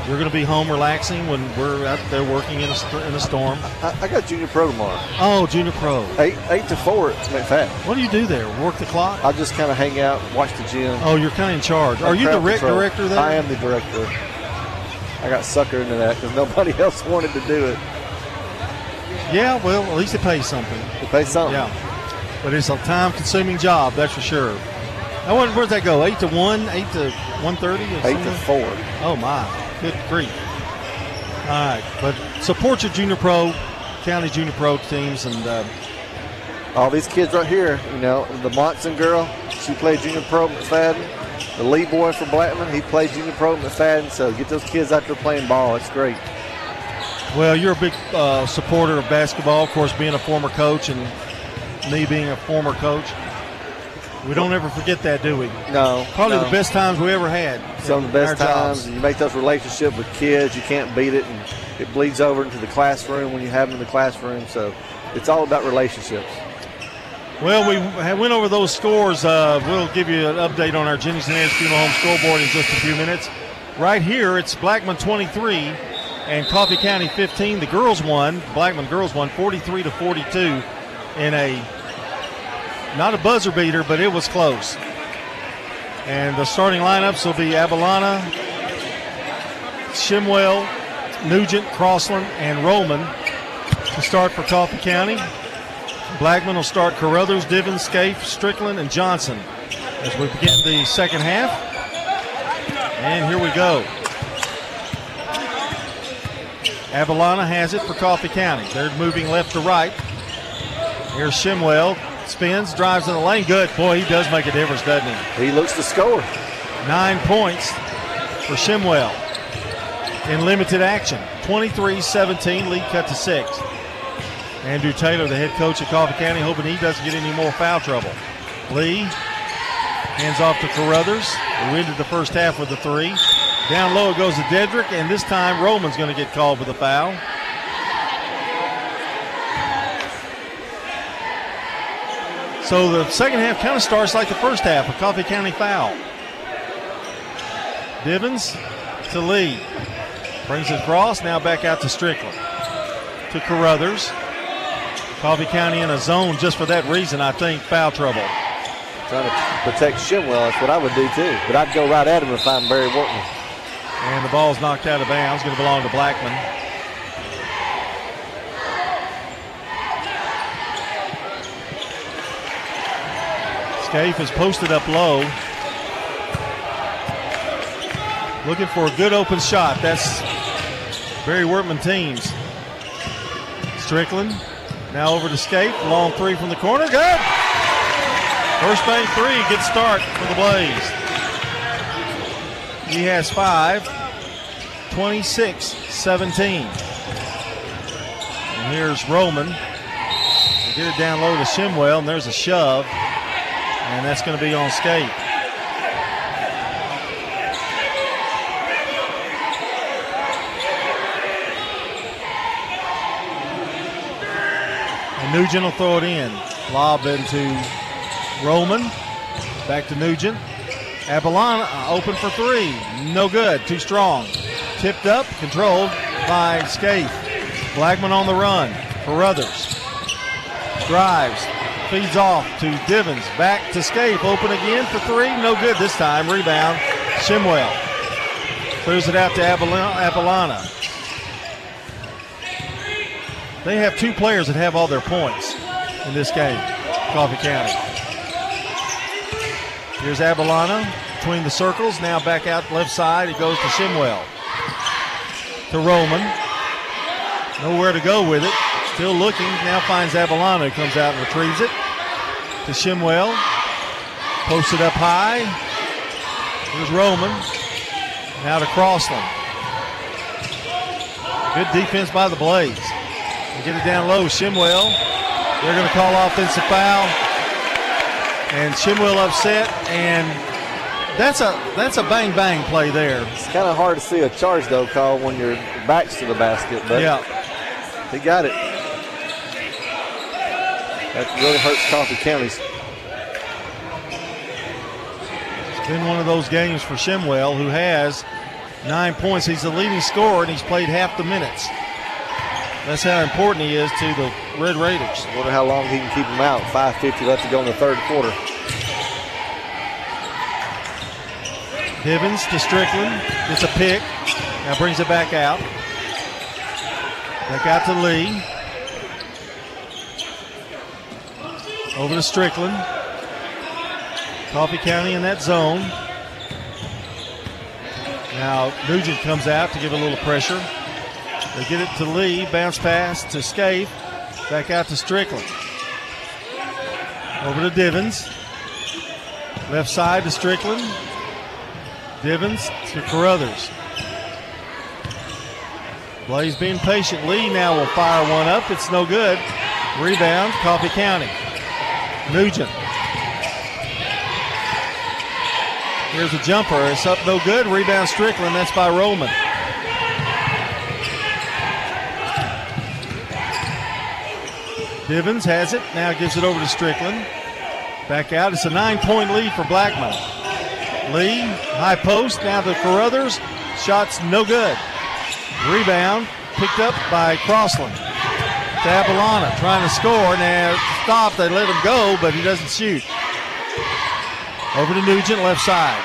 We're going to be home relaxing when we're out there working in a, st- in a storm. I, I got junior pro tomorrow. Oh, junior pro. Eight eight to four at McFadden. What do you do there? Work the clock? I just kind of hang out, watch the gym. Oh, you're kind of in charge. Are you the rec director there? I am the director. I got suckered into that because nobody else wanted to do it. Yeah, well, at least it pays something. It pays something. Yeah, but it's a time-consuming job, that's for sure. I wonder where's that go? Eight to one, eight to one thirty, Eight to four. Oh my, grief! All right, but support your junior pro, county junior pro teams, and uh, All these kids right here, you know, the Monson girl, she played junior pro McFadden. The Lee boy from Blackman, he played junior pro McFadden. So get those kids out there playing ball. It's great. well, you're a big uh, supporter of basketball, of course, being a former coach, and me being a former coach. We don't ever forget that, do we? No. Probably no. the best times we ever had. Some of the best jobs. times. And you make those relationships with kids. You can't beat it, and it bleeds over into the classroom when you have them in the classroom. So it's all about relationships. Well, we went over those scores. Uh, we'll give you an update on our Jennings and Ayers Funeral Home scoreboard in just a few minutes. Right here, it's Blackman 23 and Coffee County 15. The girls won. Blackman girls won 43 to 42 in a not a buzzer beater, but it was close. And the starting lineups will be Avalana, Shimwell, Nugent, Crossland, and Roman to start for Coffee County. Blackman will start Carruthers, Divins, Scaife, Strickland, and Johnson as we begin the second half. And here we go. Avalana has it for Coffee County. They're moving left to right. Here's Shimwell. Spins, drives in the lane. Good. Boy, he does make a difference, doesn't he? He looks to score. Nine points for Shimwell in limited action. 23 17, lead cut to six. Andrew Taylor, the head coach of Coffee County, hoping he doesn't get any more foul trouble. Lee hands off to Carruthers, who ended the first half with a three. Down low it goes to Dedrick, and this time Roman's going to get called with a foul. So the second half kind of starts like the first half, a Coffee County foul. Divins to Lee. Brings it across, now back out to Strickland. To Carruthers. Coffee County in a zone just for that reason, I think, foul trouble. Trying to protect Shimwell. That's what I would do too. But I'd go right at him if I'm Barry Workman. And the ball's knocked out of bounds, going to belong to Blackman. Scaife is posted up low. Looking for a good open shot. That's Barry Workman teams. Strickland Now over to Scaife. Long three from the corner. Good. First bank three. Good start for the Blaze. He has five. 26 17. And here's Roman. They get it down low to Shimwell, and there's a shove. And that's going to be on Scaife. And Nugent will throw it in. Lob into Roman. Back to Nugent. Abalana uh, open for three. No good. Too strong. Tipped up, controlled by Scaife. Blackman on the run. Carruthers. Drives. Feeds off to Divins. Back to Scaife. Open again for three. No good this time. Rebound. Shimwell. Clears it out to Abalana. They have two players that have all their points in this game, Coffee County. Here's Abalana between the circles. Now back out left side. It goes to Shimwell. To Roman. Nowhere to go with it. Still looking. Now finds Abalana. Comes out and retrieves it. To Shimwell. Posts it up high. Here's Roman. Now to Crossland. Good defense by the Blaze. They get it down low. Shimwell. They're going to call offensive foul. And Shimwell upset. And that's a that's a bang bang play there. It's kind of hard to see a charge though, call when your back's to the basket. But yeah, he got it. That really hurts Coffee County's. It's been one of those games for Shimwell, who has nine points. He's the leading scorer, and he's played half the minutes. That's how important he is to the Red Raiders. Wonder how long he can keep them out. 5.50 left to go in the third quarter. Divins to Strickland. Gets a pick. Now brings it back out. Back out to Lee. Over to Strickland. Coffee County in that zone. Now Nugent comes out to give a little pressure. They get it to Lee. Bounce pass to Scaife. Back out to Strickland. Over to Divins. Left side to Strickland. Divins to Carruthers. Blaze being patient. Lee now will fire one up. It's no good. Rebound, Coffee County. Nugent. Here's a jumper. It's up no good. Rebound Strickland. That's by Roman. Divins has it. Now gives it over to Strickland. Back out. It's a nine point lead for Blackman. Lee, high post, now to Carruthers. Shots no good. Rebound picked up by Crossland. To Abalana trying to score. Now they let him go, but he doesn't shoot. Over to Nugent, left side.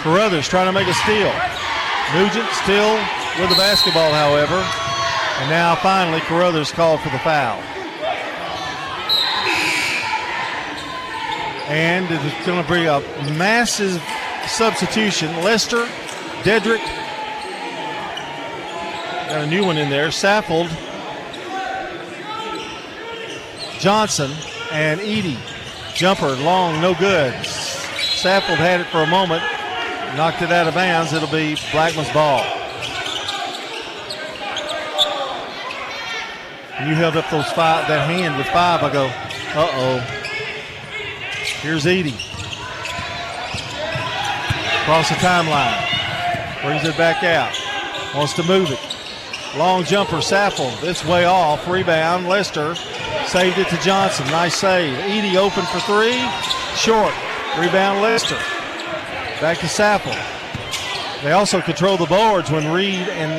Carruthers trying to make a steal. Nugent still with the basketball, however. And now finally Carruthers called for the foul. And it's going to bring a massive substitution. Lester, Dedrick, got a new one in there. Saffold, Johnson, and Edie. Jumper, long, no good. Saffold had it for a moment, knocked it out of bounds. It'll be Blackman's ball. You held up those five, that hand with five. I go, uh oh. Here's Edie. Across the timeline. Brings it back out. Wants to move it. Long jumper, Saffold. It's way off. Rebound, Lester. Saved it to Johnson. Nice save. Edie open for three. Short. Rebound, Lester. Back to Saffold. They also control the boards when Reed and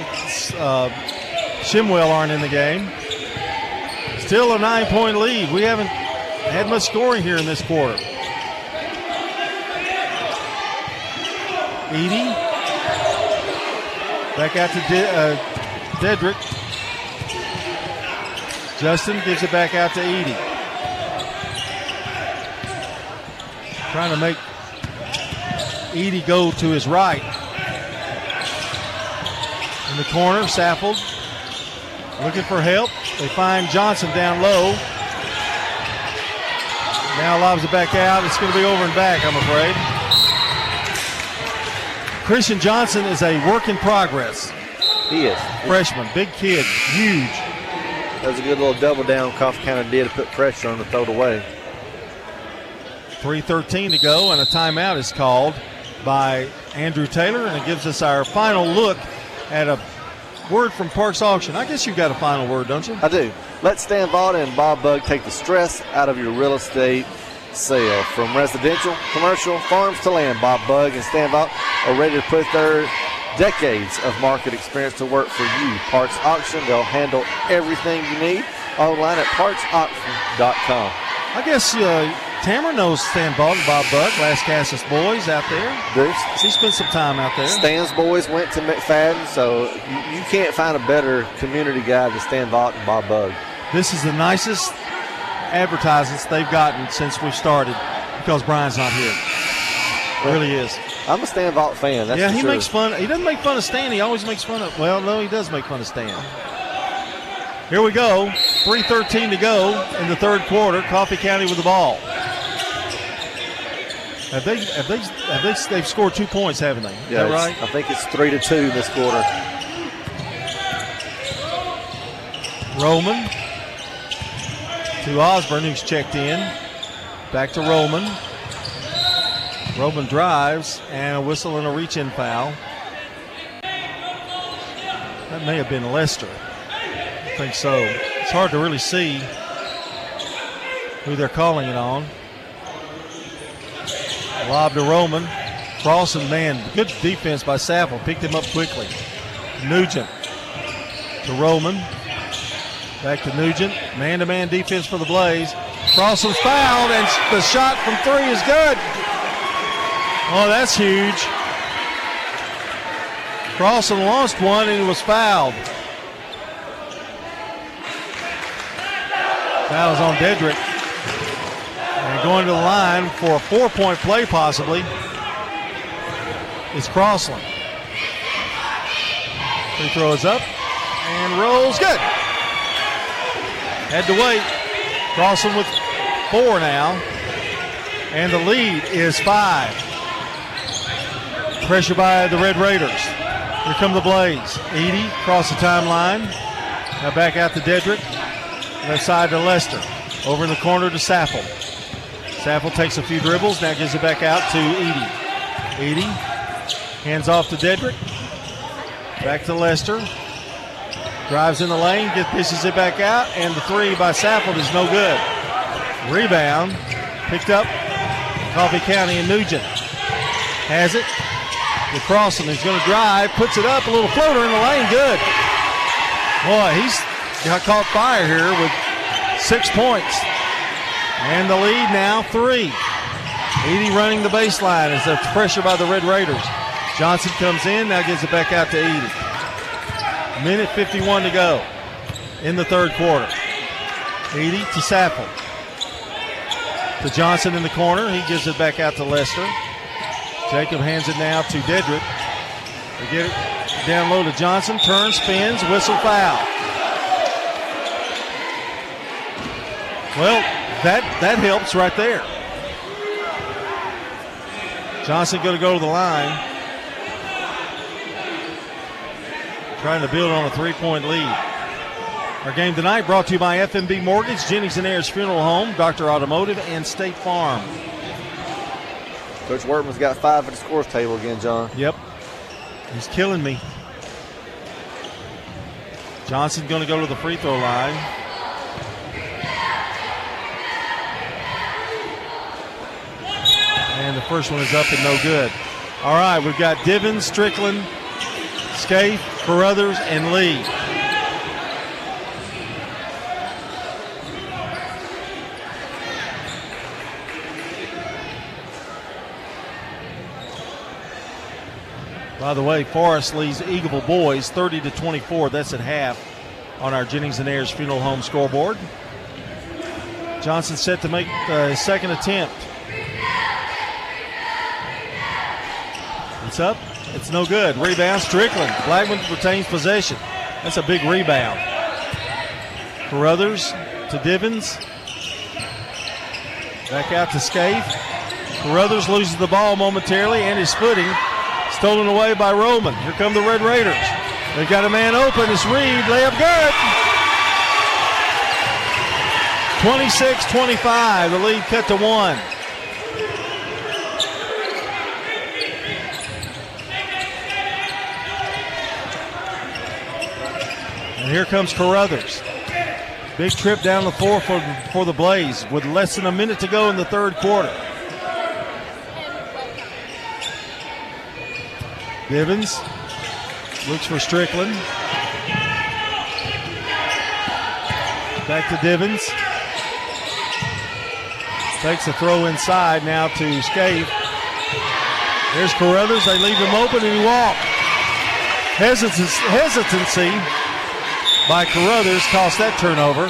uh, Shimwell aren't in the game. Still a nine point lead. We haven't had much scoring here in this quarter. Edie. Back out to De- uh, Dedrick. Justin gives it back out to Edie. Trying to make Edie go to his right. In the corner, Saffold looking for help. They find Johnson down low. Now lobs it back out. It's going to be over and back, I'm afraid. Christian Johnson is a work in progress. He is. Freshman, big kid, huge. That was a good little double down Coffee of did to put pressure on the throw it away. 3.13 to go, and a timeout is called by Andrew Taylor, and it gives us our final look at a word from Parks Auction. I guess you've got a final word, don't you? I do. Let Stan Vaughn and Bob Bug take the stress out of your real estate sale. From residential, commercial, farms to land, Bob Bug and Stan Vaughn are ready to put their decades of market experience to work for you. Parks Auction, they'll handle everything you need online at parksauction.com. I guess uh, Tamara knows Stan and Bob Bug, Lascassas boys out there. Bruce. He spent some time out there. Stan's boys went to McFadden, so you, you can't find a better community guy than Stan Vaught and Bob Bug. This is the nicest advertisements they've gotten since we started because Brian's not here. It really is. I'm a Stan Vaught fan. That's yeah, he sure. makes fun. He doesn't make fun of Stan. He always makes fun of. Well, no, he does make fun of Stan. Here we go. 3.13 to go in the third quarter. Coffee County with the ball. Have they? Have they? Have they? They've scored two points, haven't they? Is Yeah, that right? I think it's three to two this quarter. Roman to Osborne, who's checked in. Back to Roman. Roman drives and a whistle and a reach in foul. That may have been Lester. I think so. It's hard to really see who they're calling it on. Lob to Roman. Crossland, man, good defense by Saffel. Picked him up quickly. Nugent to Roman. Back to Nugent. Man to man defense for the Blaze. Crossland's fouled, and the shot from three is good. Oh, that's huge. Crossland lost one and was fouled. That was on Dedrick. And going to the line for a four point play, possibly, is Crossland. Free throw is up and rolls good. Had to wait. Crossland with four now. And the lead is five. Pressure by the Red Raiders. Here come the Blaze. Edie across the timeline. Now back out to Dedrick. Left side to Lester. Over in the corner to Saffel. Saffel takes a few dribbles. Now gives it back out to Edie. Edie hands off to Dedrick. Back to Lester. Drives in the lane, gets dishes it back out, and the three by Saffel is no good. Rebound picked up. Coffee County and Nugent has it. The crossing is going to drive, puts it up, a little floater in the lane, good. Boy, he's got caught fire here with six points. And the lead now three. Edie running the baseline as the pressure by the Red Raiders. Johnson comes in, now gives it back out to Edie. Minute 51 to go in the third quarter. Edie to Sappel. To Johnson in the corner. He gives it back out to Lester. Jacob hands it now to Dedrick. They get it down low to Johnson. Turns, spins, whistle foul. Well, that that helps right there. Johnson going to go to the line. Trying to build on a three point lead. Our game tonight brought to you by FMB Mortgage, Jennings and Ayers Funeral Home, Dr. Automotive, and State Farm. Coach Workman's got five at the scores table again, John. Yep. He's killing me. Johnson's going to go to the free throw line. And the first one is up and no good. All right, we've got Divins, Strickland, Scaife, Carruthers, and Lee. By the way, Forrest leads Eagleville boys 30 to 24. That's at half on our Jennings and Ayers Funeral Home scoreboard. Johnson set to make uh, the second attempt. It's up. It's no good. Rebound, Strickland. Blackman retains possession. That's a big rebound. Carruthers to Divins. Back out to Scaife. Carruthers loses the ball momentarily and his footing. Stolen away by Roman. Here come the Red Raiders. They've got a man open. It's Reed. Layup good. 26 25. The lead cut to one. And here comes Carruthers. Big trip down the floor for, for the Blaze with less than a minute to go in the third quarter. Divins looks for Strickland. Back to Divins. Takes a throw inside now to Scaife. There's Carruthers. They leave him open and he walks. Hesitancy by Carruthers cost that turnover.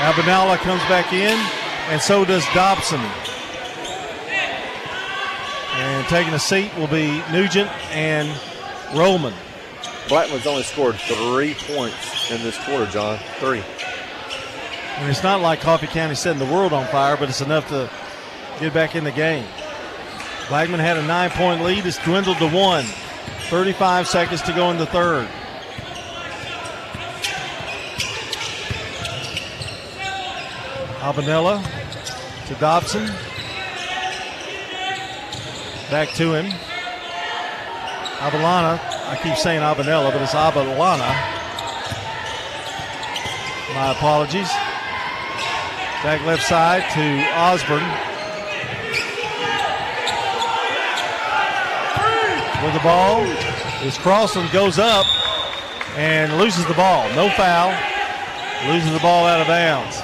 Abinala comes back in, and so does Dobson. And taking a seat will be Nugent and Roman. Blackman's only scored three points in this quarter, John. Three. And it's not like Coffee County setting the world on fire, but it's enough to get back in the game. Blackman had a nine point lead. It's dwindled to one. 35 seconds to go in the third. Albanella to Dobson. Back to him. Abalana. I keep saying Abanella, but it's Abalana. My apologies. Back left side to Osborne. With the ball. His crossing goes up and loses the ball. No foul. Loses the ball out of bounds.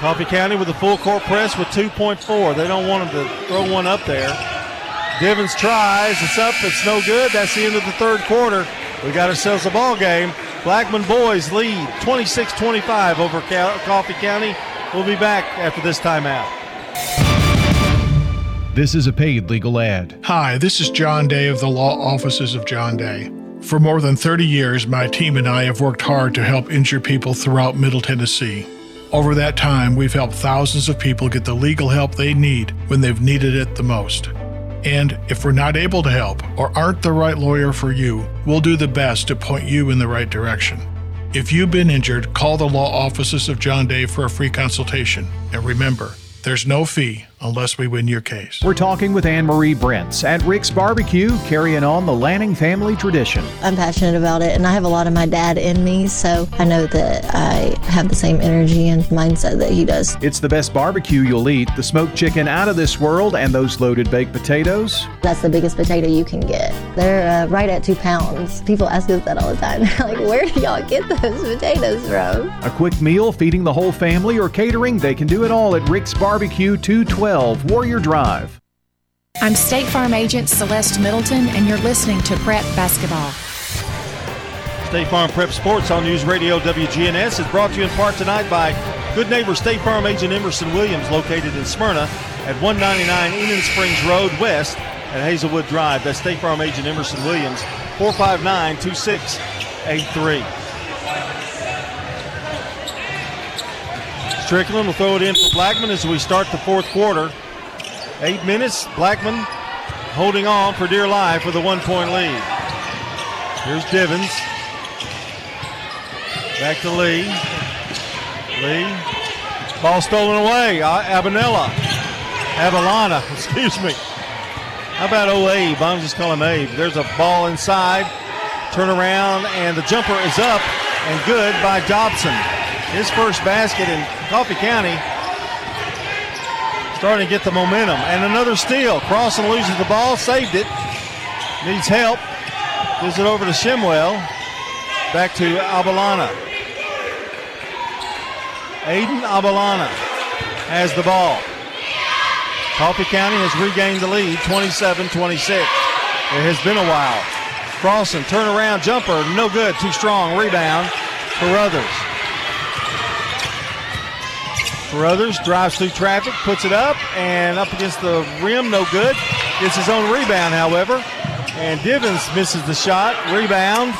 Coffee County with a full court press with 2.4. They don't want them to throw one up there. Divins tries. It's up. It's no good. That's the end of the third quarter. We got ourselves a ball game. Blackman boys lead 26-25 over Coffee County. We'll be back after this timeout. This is a paid legal ad. Hi, this is John Day of the Law Offices of John Day. For more than 30 years, my team and I have worked hard to help injured people throughout Middle Tennessee. Over that time, we've helped thousands of people get the legal help they need when they've needed it the most. And if we're not able to help or aren't the right lawyer for you, we'll do the best to point you in the right direction. If you've been injured, call the law offices of John Day for a free consultation. And remember, there's no fee unless we win your case. We're talking with Anne Marie Brents at Rick's Barbecue, carrying on the Lanning family tradition. I'm passionate about it, and I have a lot of my dad in me, so I know that I have the same energy and mindset that he does. It's the best barbecue you'll eat the smoked chicken out of this world and those loaded baked potatoes. That's the biggest potato you can get. They're uh, right at two pounds. People ask us that all the time. like, where do y'all get those potatoes from? A quick meal feeding the whole family or catering, they can do it all at Rick's Barbecue 212. 12 Warrior Drive. I'm State Farm Agent Celeste Middleton, and you're listening to Prep Basketball. State Farm Prep Sports on News Radio WGNS is brought to you in part tonight by Good Neighbor State Farm Agent Emerson Williams, located in Smyrna at 199 Enon Springs Road West at Hazelwood Drive. That's State Farm Agent Emerson Williams, 459 2683. Strickland will throw it in for Blackman as we start the fourth quarter. Eight minutes. Blackman holding on for dear life with a one point lead. Here's Divins. Back to Lee. Lee. Ball stolen away. Uh, Abinella. Avalana, excuse me. How about Abe? I'm just calling him Abe. There's a ball inside. Turn around, and the jumper is up and good by Dobson. His first basket in Coffee County. Starting to get the momentum. And another steal. Crossland loses the ball, saved it. Needs help. Gives it over to Shimwell. Back to Abalana. Aiden Abalana has the ball. Coffee County has regained the lead 27 26. It has been a while. Crossland, turnaround jumper, no good, too strong. Rebound Carruthers. Carruthers drives through traffic, puts it up, and up against the rim, no good. Gets his own rebound, however, And Divins misses the shot. Rebound.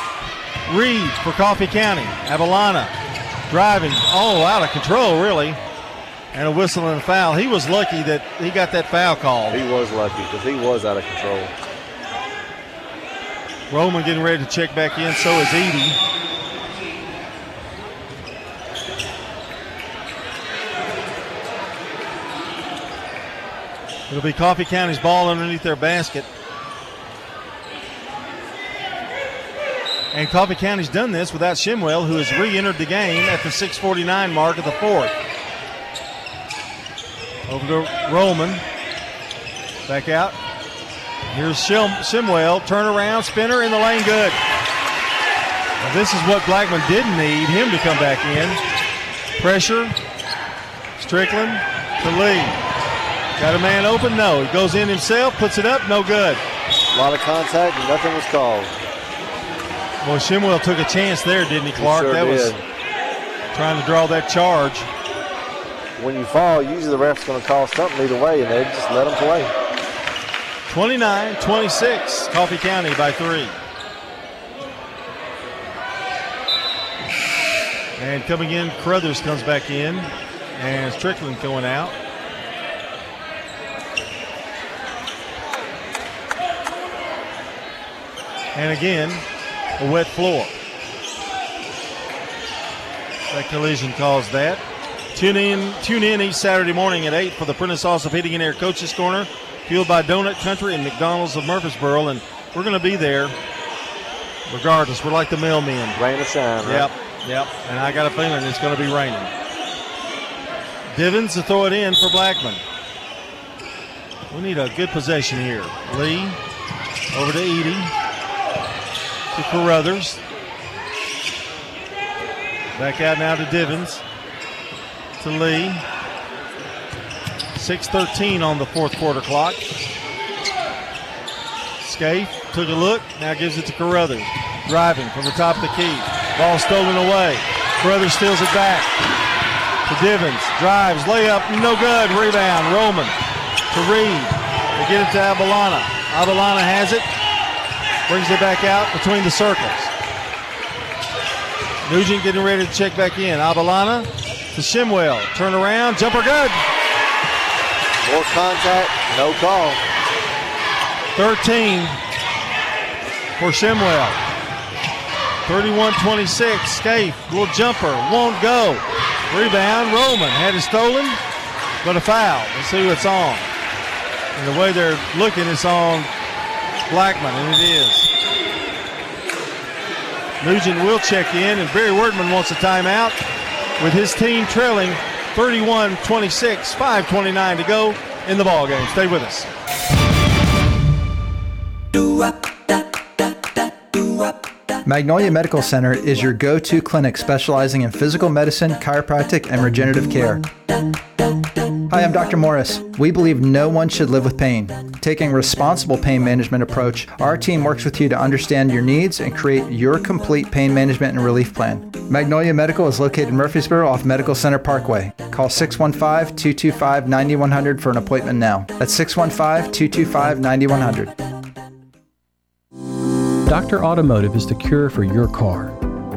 Reed for Coffee County. Avalana driving. Oh, out of control, really. And a whistle and a foul. He was lucky that he got that foul call. He was lucky because he was out of control. Roman getting ready to check back in. So is Edie. It'll be Coffee County's ball underneath their basket. And Coffee County's done this without Shimwell, who has re-entered the game at the 6:49 mark of the fourth. Over to Roman. Back out. Here's Shim, Shimwell. Turn around, spinner in the lane, good. Now this is what Blackman didn't need him to come back in. Pressure. Strickland to Lee. Got a man open? No. He goes in himself, puts it up, no good. A lot of contact and nothing was called. Boy, Shimwell took a chance there, didn't he, Clark? sure that was trying to draw that charge. When you fall, usually the ref's going to call something either way, and they just let them play. 29 26, Coffee County by three. And coming in, Carruthers comes back in, and Strickland going out. And again, a wet floor. That collision caused that. Tune in, tune in each Saturday morning at 8 for the Prentice Awesome Heating and Air Coaches Corner, fueled by Donut Country and McDonald's of Murfreesboro. And we're going to be there regardless. We're like the mailmen. Rain or shine. right? Yep, yep. And I got a feeling it's going to be raining. Divins to throw it in for Blackman. We need a good possession here. Lee over to Edie to Carruthers. Back out now to Divins. To Lee. 6.13 on the fourth quarter clock. Scaife took a look, now gives it to Carruthers. Driving from the top of the key. Ball stolen away. Carruthers steals it back. To Divins. Drives, layup, no good. Rebound. Roman to Reed. They get it to Avalana. Avalana has it. Brings it back out between the circles. Nugent getting ready to check back in. Abalana to Shimwell. Turn around. Jumper good. More contact, no call. 13 for Shimwell. 31-26. Scaife, little jumper, won't go. Rebound, Roman had it stolen, but a foul. Let's see what's on. And the way they're looking, it's on Blackman, and it is. Nugent will check in, and Barry Workman wants a timeout with his team trailing 31-26, 5.29 to go in the ball game. Stay with us. Magnolia Medical Center is your go to clinic specializing in physical medicine, chiropractic, and regenerative care. Hi, I'm Dr. Morris. We believe no one should live with pain. Taking a responsible pain management approach, our team works with you to understand your needs and create your complete pain management and relief plan. Magnolia Medical is located in Murfreesboro off Medical Center Parkway. Call 615 225 9100 for an appointment now. That's 615 225 9100. Dr. Automotive is the cure for your car.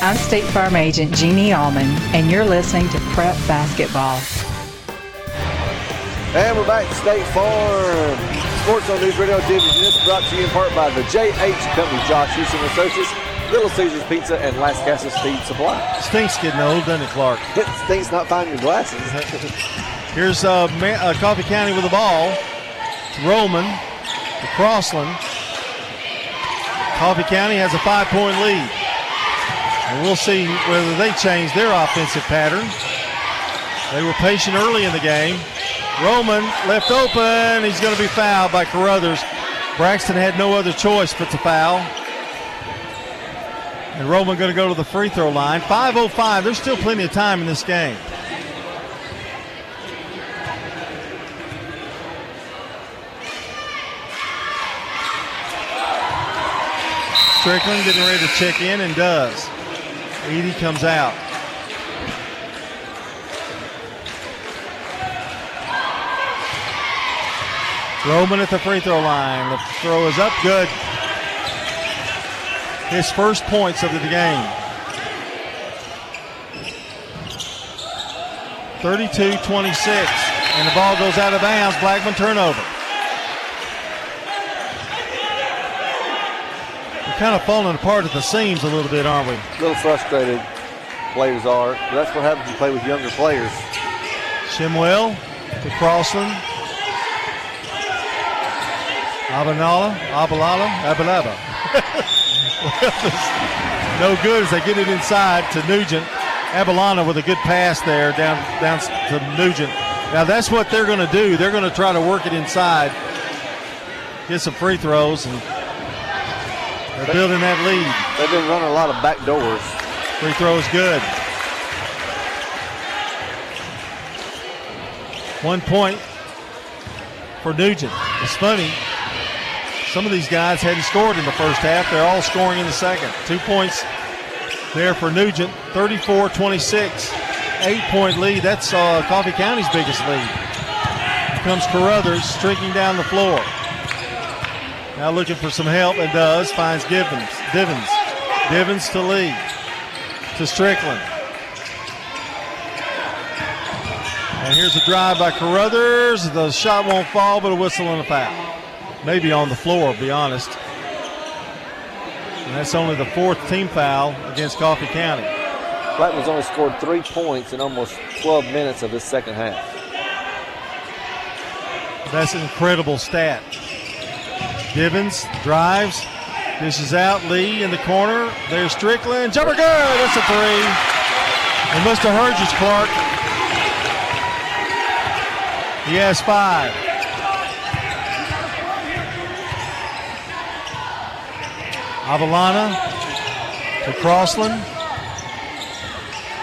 I'm State Farm Agent Jeannie Allman, and you're listening to Prep Basketball. And we're back to State Farm. Sports on News Radio Division brought to you in part by the JH Company, Josh Houston Associates, Little Caesars Pizza, and Lascassas Feed Supply. Stinks getting old, doesn't it, Clark? It stinks not finding your glasses. Here's uh, Ma- uh, Coffee County with the ball. Roman to Crossland. Coffee County has a five-point lead. And we'll see whether they change their offensive pattern. They were patient early in the game. Roman left open. He's going to be fouled by Carruthers. Braxton had no other choice but to foul. And Roman going to go to the free throw line. 5.05. There's still plenty of time in this game. Strickland getting ready to check in and does. Edey comes out. Roman at the free throw line. The throw is up good. His first points of the game. 32 26. And the ball goes out of bounds. Blackman turnover. Kind of falling apart at the seams a little bit, aren't we? A little frustrated, players are. But that's what happens when you play with younger players. Shimwell to Crossland. Abanala, Abalala, Abalaba. no good as they get it inside to Nugent. Abalana with a good pass there down down to Nugent. Now that's what they're going to do. They're going to try to work it inside, get some free throws, and they're they, building that lead. They've been running a lot of back doors. Free throws good. One point for Nugent. It's funny. Some of these guys hadn't scored in the first half. They're all scoring in the second. Two points there for Nugent, 34 26. Eight point lead. That's uh, Coffee County's biggest lead. Here comes Carruthers streaking down the floor. Now looking for some help and does. Finds Givens. Divins. Divins to Lee. To Strickland. And here's a drive by Carruthers. The shot won't fall, but a whistle and a foul. Maybe on the floor, to be honest. And that's only the fourth team foul against Coffee County. Blackman's only scored three points in almost 12 minutes of this second half. That's an incredible stat. Divins drives, dishes out. Lee in the corner. There's Strickland. Jumper good. That's a three. They must have heard Clark. He has five. Avalana to Crossland.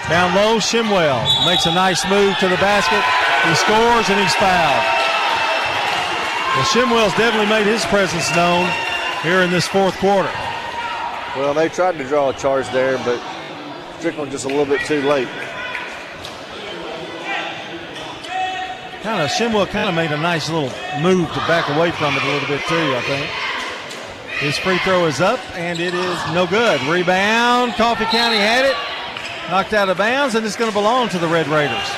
Down low, Shimwell makes a nice move to the basket. He scores and he's fouled. Well, Shimwell's definitely made his presence known here in this fourth quarter. Well, they tried to draw a charge there, but Strickland just a little bit too late. Kind of Shimwell kind of made a nice little move to back away from it a little bit too, I think. His free throw is up and it is no good. Rebound. Coffee County had it. Knocked out of bounds and it's going to belong to the Red Raiders.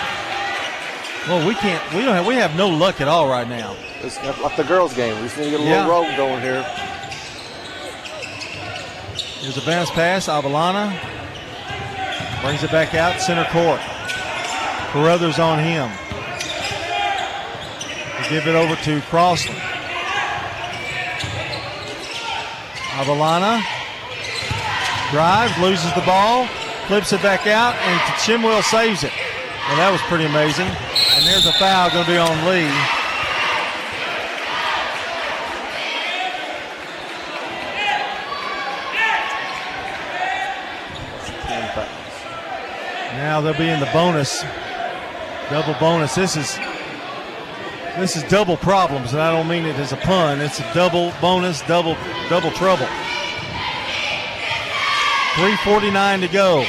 Well, we can't. We don't have. We have no luck at all right now. It's like the girls' game. We just need to get a yeah. little roll going here. Here's a bounce pass. Avalana brings it back out center court. Carruthers on him. We give it over to Crossley. Avalana drives, loses the ball, flips it back out, and Shimwell saves it. Well, that was pretty amazing. And there's a foul going to be on Lee. Now they'll be in the bonus, double bonus. This is this is double problems, and I don't mean it as a pun. It's a double bonus, double double trouble. 349 to go.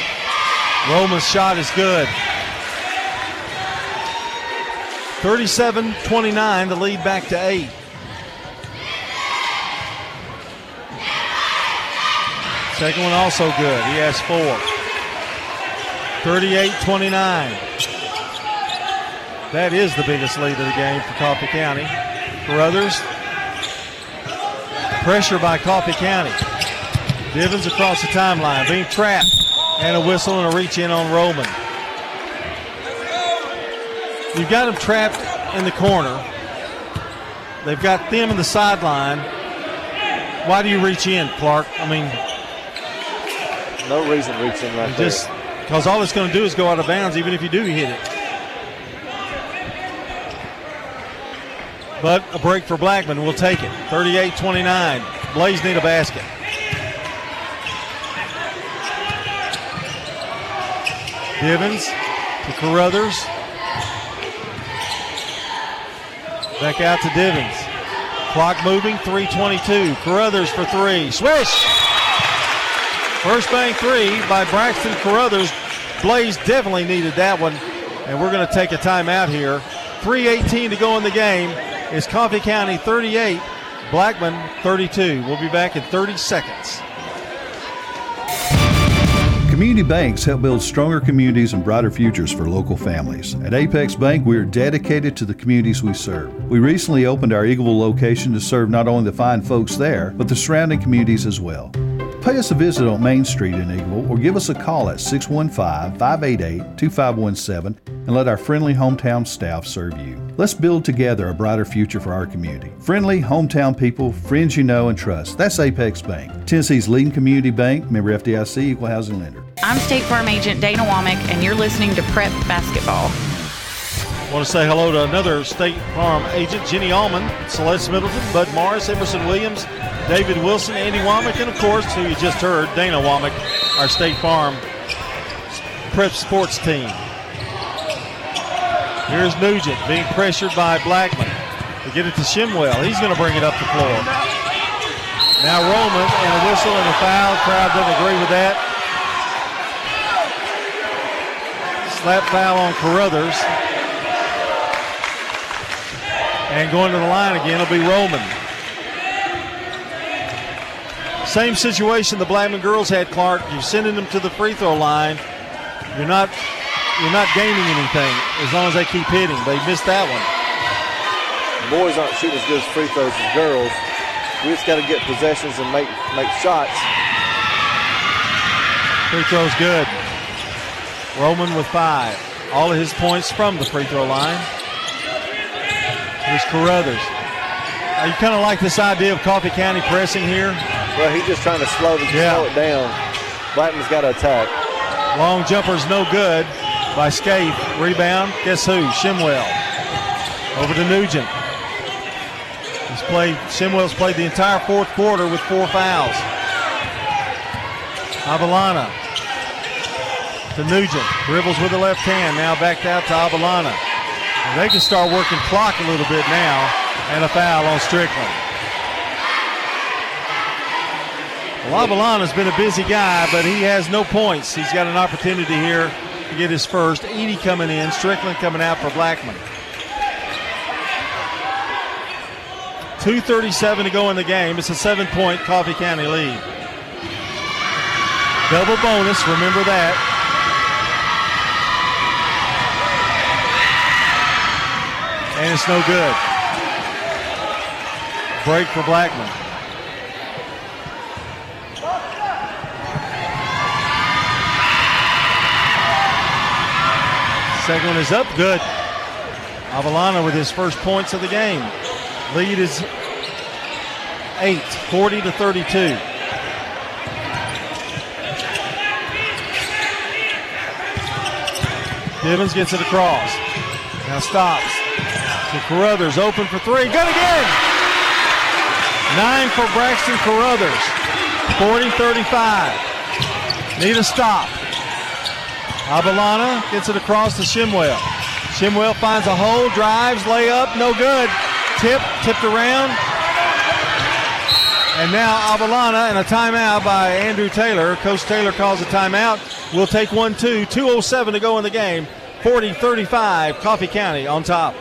Roman's shot is good. 37-29, the lead back to eight. Second one also good. He has four. 38-29. That is the biggest lead of the game for Coffee County. For others, Pressure by Coffee County. Divins across the timeline, being trapped. And a whistle and a reach in on Roman. You've got them trapped in the corner. They've got them in the sideline. Why do you reach in, Clark? I mean, no reason to reach in right just, Because all it's going to do is go out of bounds, even if you do hit it. But a break for Blackman will take it. 38 29. Blaze need a basket. Divins to Carruthers. Back out to Divins. Clock moving, 322. Carruthers for three. Swish! First bank three by Braxton Carruthers. Blaze definitely needed that one. And we're going to take a timeout here. 3.18 to go in the game. It's Coffee County 38, Blackman 32. We'll be back in 30 seconds. Community banks help build stronger communities and brighter futures for local families. At Apex Bank, we are dedicated to the communities we serve. We recently opened our Eagleville location to serve not only the fine folks there, but the surrounding communities as well. Pay us a visit on Main Street in Eagleville or give us a call at 615 588 2517 and let our friendly hometown staff serve you. Let's build together a brighter future for our community. Friendly hometown people, friends you know and trust. That's Apex Bank, Tennessee's leading community bank, member FDIC, equal housing lender. I'm State Farm Agent Dana Womack, and you're listening to Prep Basketball. Want to say hello to another State Farm agent, Jenny Allman, Celeste Middleton, Bud Morris, Emerson Williams, David Wilson, Andy Womack, and of course, who you just heard, Dana Womack, our State Farm Prep Sports team. Here's Nugent being pressured by Blackman to get it to Shimwell. He's going to bring it up the floor. Now Roman and a whistle and a foul. Crowd doesn't agree with that. Slap foul on Carruthers. And going to the line again will be Roman. Same situation the Blackman girls had, Clark. You're sending them to the free throw line. You're not you're not gaining anything as long as they keep hitting. They missed that one. Boys aren't shooting as good as free throws as girls. We just got to get possessions and make make shots. Free throw's good. Roman with five. All of his points from the free throw line. Here's Carruthers. Uh, you kind of like this idea of Coffee County pressing here? Well, he's just trying to slow, the, Yeah. slow it down. Blackman's got to attack. Long jumper's no good by Scaife. Rebound, guess who? Shimwell. Over to Nugent. He's played, Shimwell's played the entire fourth quarter with four fouls. Avalana to Nugent. Dribbles with the left hand. Now backed out to Avalana. And they can start working clock a little bit now. And a foul on Strickland. Well, Avalana's been a busy guy, but he has no points. He's got an opportunity here to get his first. Edie coming in, Strickland coming out for Blackman. 2.37 to go in the game. It's a seven point Coffee County lead. Double bonus, remember that. And it's no good. Break for Blackman. Second one is up, good. Avalana with his first points of the game. Lead is eight, 40 to 32. Divins gets it across. Now stops. Carruthers, open for three. Good again! Nine for Braxton Carruthers. 40-35. Need a stop. Abalana gets it across to Shimwell. Shimwell finds a hole, drives, layup, no good. Tip, tipped around. And now Avalana and a timeout by Andrew Taylor. Coach Taylor calls a timeout. We'll take one, two. 2.07 to go in the game. 40 35, Coffee County on top.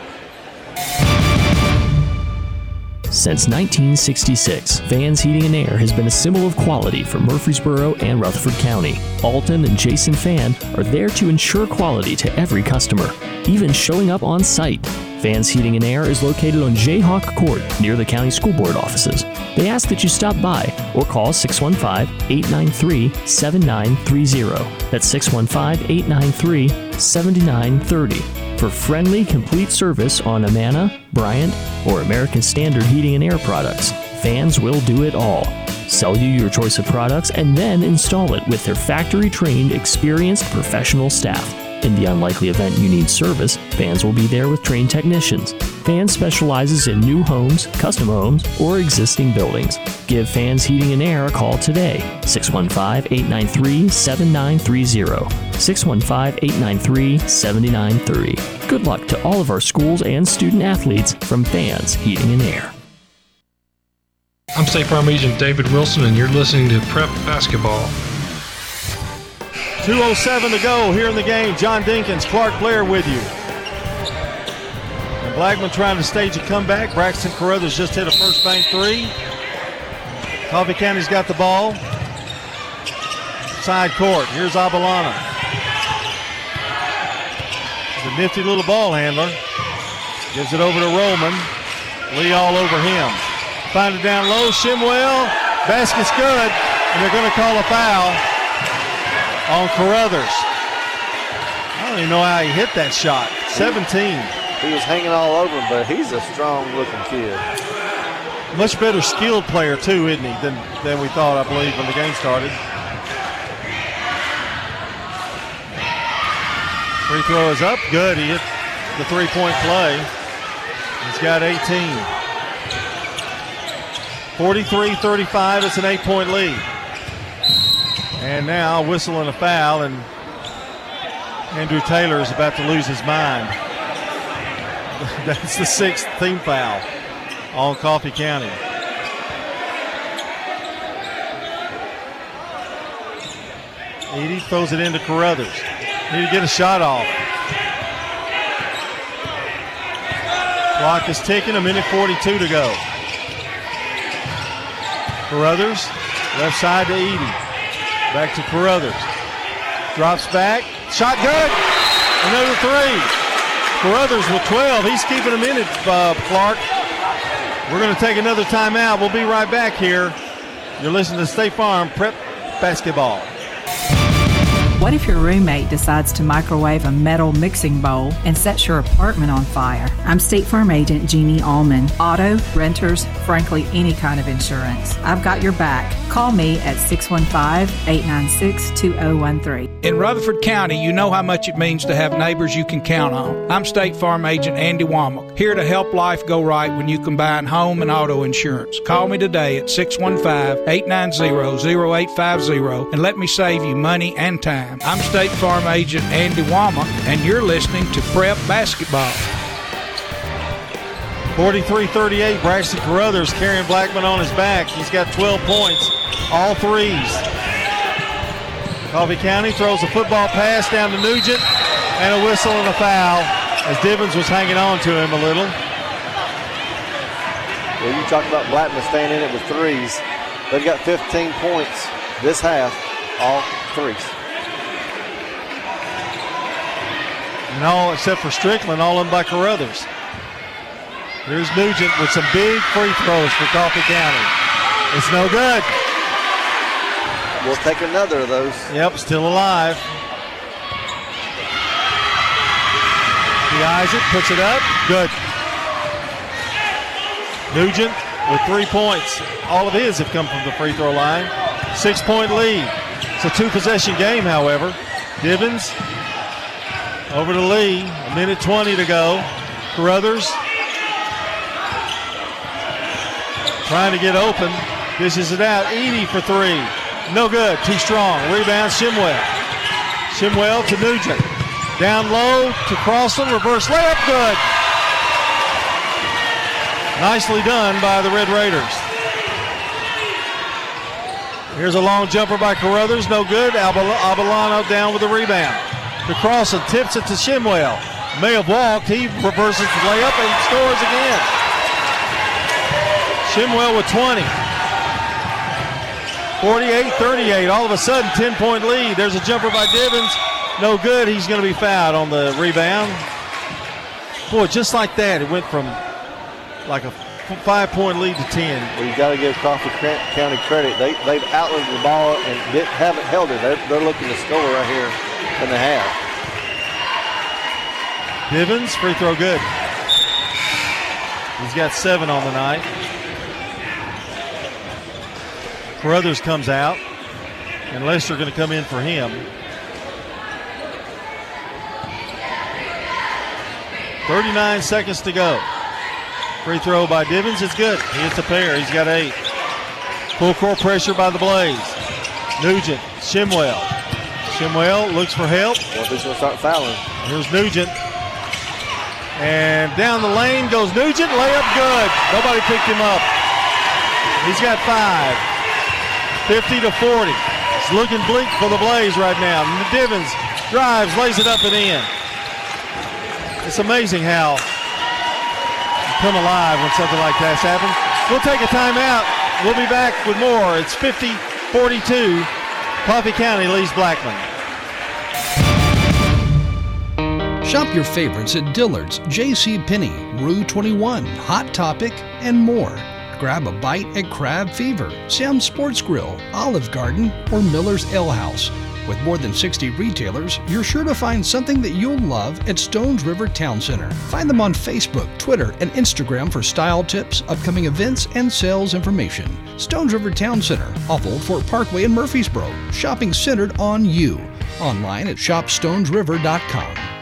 Since 1966, Vans Heating and Air has been a symbol of quality for Murfreesboro and Rutherford County. Alton and Jason Fan are there to ensure quality to every customer, even showing up on site. Vans Heating and Air is located on Jayhawk Court near the county school board offices. They ask that you stop by or call 615 893 7930. That's 615 893 7930 for friendly, complete service on Amana, Bryant, or American Standard Heating and Air products. Fans will do it all. Sell you your choice of products and then install it with their factory trained, experienced professional staff. In the unlikely event you need service, Fans will be there with trained technicians. Fans specializes in new homes, custom homes, or existing buildings. Give Fans Heating and Air a call today, 615 893 7930. 615 893 7930. Good luck to all of our schools and student athletes from Fans Heating and Air. I'm State Farm Agent David Wilson, and you're listening to Prep Basketball. 2.07 to go here in the game. John Dinkins, Clark Blair with you. And Blackman trying to stage a comeback. Braxton Carruthers just hit a first bank three. Coffee County's got the ball. Side court. Here's Abalana. A nifty little ball handler. Gives it over to Roman. Lee all over him. Find it down low. Shimwell. Basket's good. And they're going to call a foul on Carruthers. I don't even know how he hit that shot. 17. He was hanging all over him, but he's a strong looking kid. Much better skilled player, too, isn't he, than, than we thought, I believe, when the game started. Free throw is up. Good. He hit the three point play. He's got 18. 43 35. It's an eight point lead. And now whistling a foul, and Andrew Taylor is about to lose his mind. That's the sixth team foul on Coffee County. Edie throws it into Carruthers. Need to get a shot off. Clock is ticking, a minute 42 to go. Carruthers, left side to Edie. Back to Carruthers. Drops back. Shot good. Another three. Carruthers with 12. He's keeping him in it, uh, Clark. We're going to take another timeout. We'll be right back here. You're listening to State Farm Prep Basketball. What if your roommate decides to microwave a metal mixing bowl and sets your apartment on fire? I'm State Farm Agent Jeannie Allman. Auto, renters, frankly, any kind of insurance. I've got your back. Call me at 615 896 2013. In Rutherford County, you know how much it means to have neighbors you can count on. I'm State Farm Agent Andy Womack, here to help life go right when you combine home and auto insurance. Call me today at 615 890 0850 and let me save you money and time. I'm State Farm Agent Andy Womack, and you're listening to Prep Basketball. 43-38, Braxton Carruthers carrying Blackman on his back. He's got 12 points, all threes. Coffee County throws a football pass down to Nugent, and a whistle and a foul as Divins was hanging on to him a little. Well, you talk about Blackman staying in it with threes. They've got 15 points this half, all threes. And all except for Strickland, all them by Carruthers. Here's Nugent with some big free throws for Coffee County. It's no good. We'll take another of those. Yep, still alive. He eyes it, puts it up. Good. Nugent with three points. All of his have come from the free throw line. Six point lead. It's a two possession game, however. Divins over to Lee. A minute 20 to go. Carruthers trying to get open. Dishes it out. Edie for three. No good. Too strong. Rebound Shimwell. Shimwell to Nugent. Down low to Crossland. Reverse layup. Good. Nicely done by the Red Raiders. Here's a long jumper by Carruthers. No good. Abalano down with the rebound. To Crossland. Tips it to Shimwell. May have walked. He reverses the layup and scores again. Shimwell with 20. 48-38. All of a sudden, 10-point lead. There's a jumper by Divins. No good. He's going to be fouled on the rebound. Boy, just like that, it went from like a five-point lead to 10. Well, you got to give Coffee County credit. They, they've outlived the ball and haven't held it. They're, they're looking to score right here in the half. Divins, free throw good. He's got seven on the night. Carruthers comes out, and Lester going to come in for him. Thirty-nine seconds to go. Free throw by Divins is good. He hits a pair. He's got eight. Full court pressure by the Blaze. Nugent, Shimwell. Shimwell looks for help. Well, he's going to start fouling. Here's Nugent. And down the lane goes Nugent. Layup good. Nobody picked him up. He's got five. 50 to 40. It's looking bleak for the Blaze right now. Divins drives, lays it up and in. It's amazing how you come alive when something like that's happened. We'll take a timeout. We'll be back with more. It's 50 42. Coffee County leads Blackman. Shop your favorites at Dillard's, J.C. Penney, Rue 21, Hot Topic, and more. Grab a bite at Crab Fever, Sam's Sports Grill, Olive Garden, or Miller's Ale House. With more than 60 retailers, you're sure to find something that you'll love at Stones River Town Center. Find them on Facebook, Twitter, and Instagram for style tips, upcoming events, and sales information. Stones River Town Center, off Old Fort Parkway in Murfreesboro. Shopping centered on you. Online at shopstonesriver.com.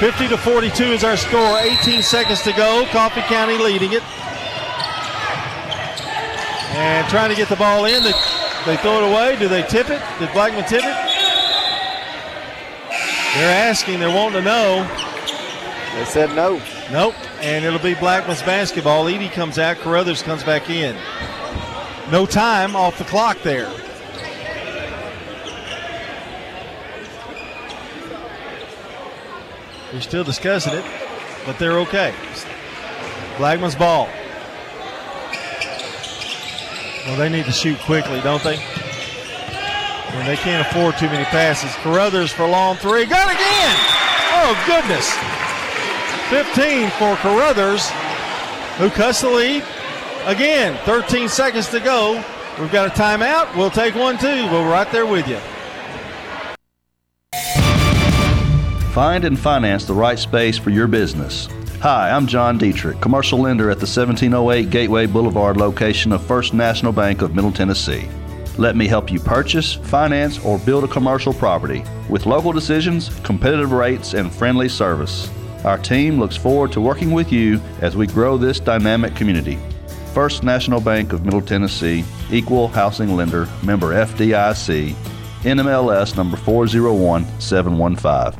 50 to 42 is our score. 18 seconds to go. Coffee County leading it. And trying to get the ball in. They, they throw it away. Do they tip it? Did Blackman tip it? They're asking. They're wanting to know. They said no. Nope. And it'll be Blackman's basketball. Edie comes out. Carruthers comes back in. No time off the clock there. We're still discussing it, but they're okay. Blackman's ball. Well, they need to shoot quickly, don't they? And they can't afford too many passes. Carruthers for long three. Got again! Oh, goodness. 15 for Carruthers, who cuts the lead. Again, 13 seconds to go. We've got a timeout. We'll take one too. We're right there with you. Find and finance the right space for your business. Hi, I'm John Dietrich, commercial lender at the 1708 Gateway Boulevard location of First National Bank of Middle Tennessee. Let me help you purchase, finance, or build a commercial property with local decisions, competitive rates, and friendly service. Our team looks forward to working with you as we grow this dynamic community. First National Bank of Middle Tennessee, Equal Housing Lender, member FDIC, NMLS number 401715.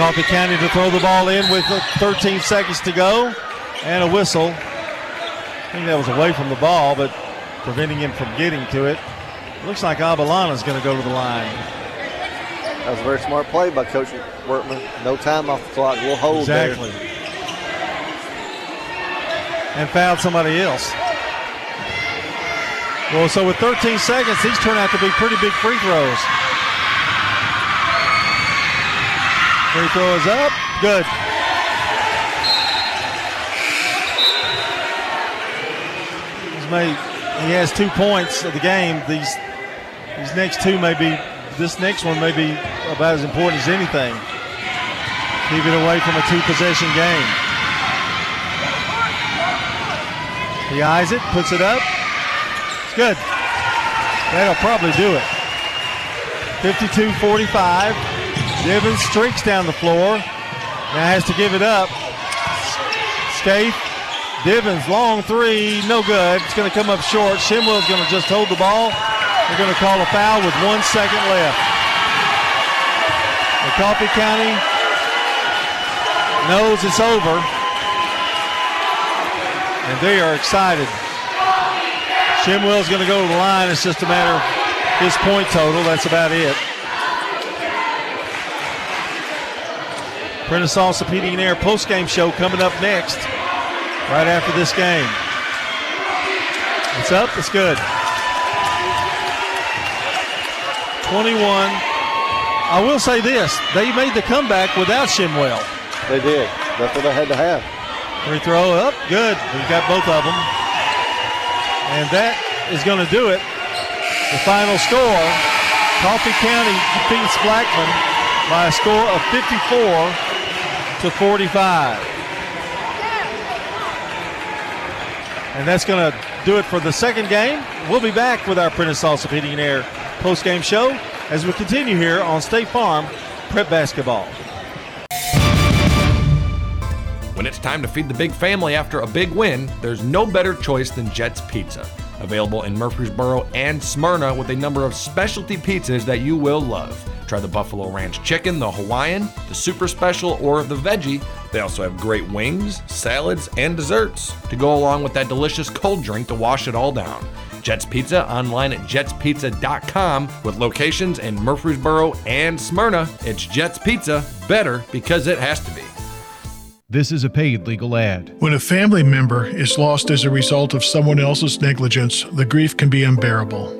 Coffee County to throw the ball in with 13 seconds to go and a whistle. I think that was away from the ball, but preventing him from getting to it. Looks like Abalana's going to go to the line. That was a very smart play by Coach Workman. No time off the clock. We'll hold exactly. there. And fouled somebody else. Well, so with 13 seconds, these turn out to be pretty big free throws. Free throw is up. Good. He's made, he has two points of the game. These these next two may be, this next one may be about as important as anything. Keep it away from a two possession game. He eyes it, puts it up. It's good. That'll probably do it. 52 45. Divins streaks down the floor. Now has to give it up. Scaife. Divins, long three, no good. It's going to come up short. Shimwell's going to just hold the ball. They're going to call a foul with one second left. The Coffee County knows it's over. and they are excited. Shimwell's going to go to the line. It's just a matter of his point total. That's about it. Prentice Salsa Heating and Air post-game show coming up next, right after this game. It's up. It's good. 21. I will say this: they made the comeback without Shimwell. They did. That's what they had to have. Free throw up. Good. We've got both of them. And that is going to do it. The final score Coffee County defeats Blackman by a score of 54 to 45. And that's going to do it for the second game. We'll be back with our Prentice Allsup Heating and Air post-game show as we continue here on State Farm Prep Basketball. When it's time to feed the big family after a big win, there's no better choice than Jet's Pizza. Available in Murfreesboro and Smyrna with a number of specialty pizzas that you will love. Try the Buffalo Ranch Chicken, the Hawaiian, the Super Special, or the Veggie. They also have great wings, salads, and desserts to go along with that delicious cold drink to wash it all down. Jets Pizza online at jetspizza.com with locations in Murfreesboro and Smyrna. It's Jets Pizza, better because it has to be. This is a paid legal ad. When a family member is lost as a result of someone else's negligence, the grief can be unbearable.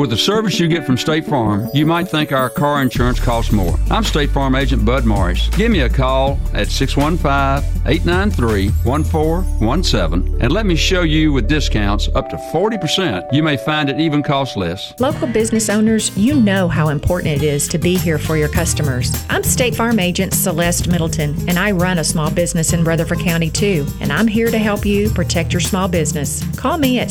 With the service you get from State Farm, you might think our car insurance costs more. I'm State Farm agent Bud Morris. Give me a call at 615-893-1417 and let me show you with discounts up to 40%. You may find it even costs less. Local business owners, you know how important it is to be here for your customers. I'm State Farm agent Celeste Middleton, and I run a small business in Rutherford County too, and I'm here to help you protect your small business. Call me at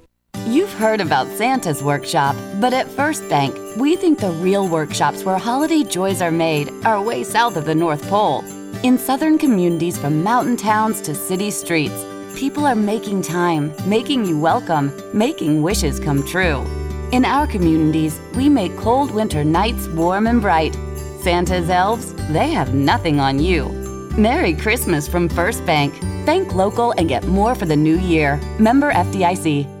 You've heard about Santa's workshop, but at First Bank, we think the real workshops where holiday joys are made are way south of the North Pole. In southern communities from mountain towns to city streets, people are making time, making you welcome, making wishes come true. In our communities, we make cold winter nights warm and bright. Santa's elves, they have nothing on you. Merry Christmas from First Bank. Bank local and get more for the new year. Member FDIC.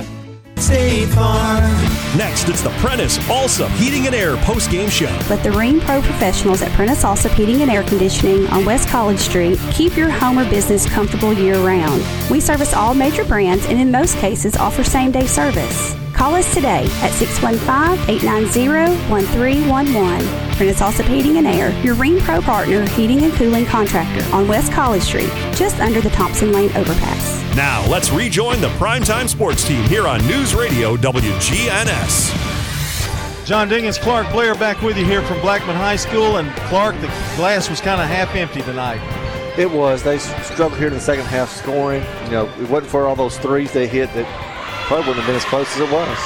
State Farm. Next, it's the Prentice Allsup Heating and Air post game show. Let the Rheem Pro professionals at Prentice Allsup Heating and Air Conditioning on West College Street keep your home or business comfortable year round. We service all major brands and in most cases offer same day service. Call us today at 615-890-1311. Prentice Allsup Heating and Air, your Rheem Pro partner heating and cooling contractor on West College Street, just under the Thompson Lane overpass. Now, let's rejoin the primetime sports team here on News Radio WGNS. John Dingens, Clark Blair back with you here from Blackman High School. And Clark, the glass was kind of half empty tonight. It was. They struggled here in the second half scoring. You know, it wasn't for all those threes they hit that probably wouldn't have been as close as it was.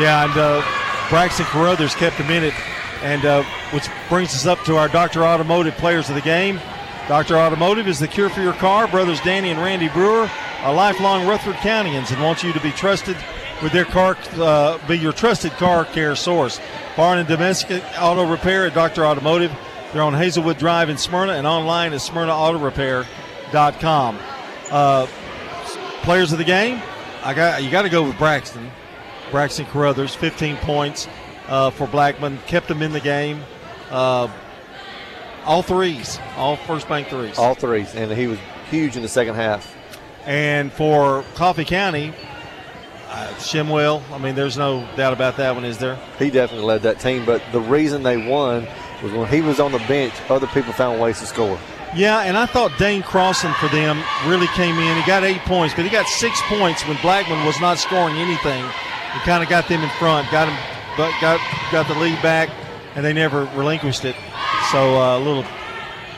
Yeah, and uh, Braxton Carruthers kept them in it. And uh, which brings us up to our Dr. Automotive players of the game. Dr. Automotive is the cure for your car. Brothers Danny and Randy Brewer are lifelong Rutherford Countyans and want you to be trusted with their car, uh, be your trusted car care source. Barn and Domestic Auto Repair at Dr. Automotive. They're on Hazelwood Drive in Smyrna and online at smyrnaautorepair.com. Uh, players of the game, I got you got to go with Braxton. Braxton Carruthers, 15 points uh, for Blackman, kept them in the game. Uh, all threes, all first bank threes. All threes, and he was huge in the second half. And for Coffee County, uh, Shimwell, I mean, there's no doubt about that one, is there? He definitely led that team, but the reason they won was when he was on the bench, other people found ways to score. Yeah, and I thought Dane Crossland for them really came in. He got eight points, but he got six points when Blackman was not scoring anything. He kind of got them in front, got him, but got got the lead back, and they never relinquished it. So uh, a little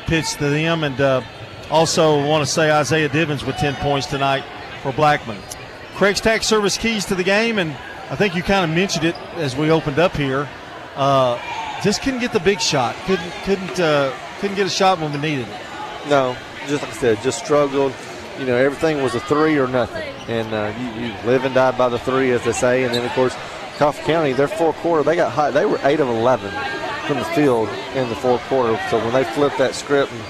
pitch to them, and uh, also want to say Isaiah Divins with 10 points tonight for Blackman. Craig's Tax Service keys to the game, and I think you kind of mentioned it as we opened up here. Uh, just couldn't get the big shot. Couldn't couldn't uh, couldn't get a shot when we needed it. No, just like I said, just struggled. You know, everything was a three or nothing, and uh, you, you, live and die by the three, as they say. And then, of course, Coffee County, their fourth quarter, they got hot. They were eight of eleven from the field in the fourth quarter. So when they flipped that script and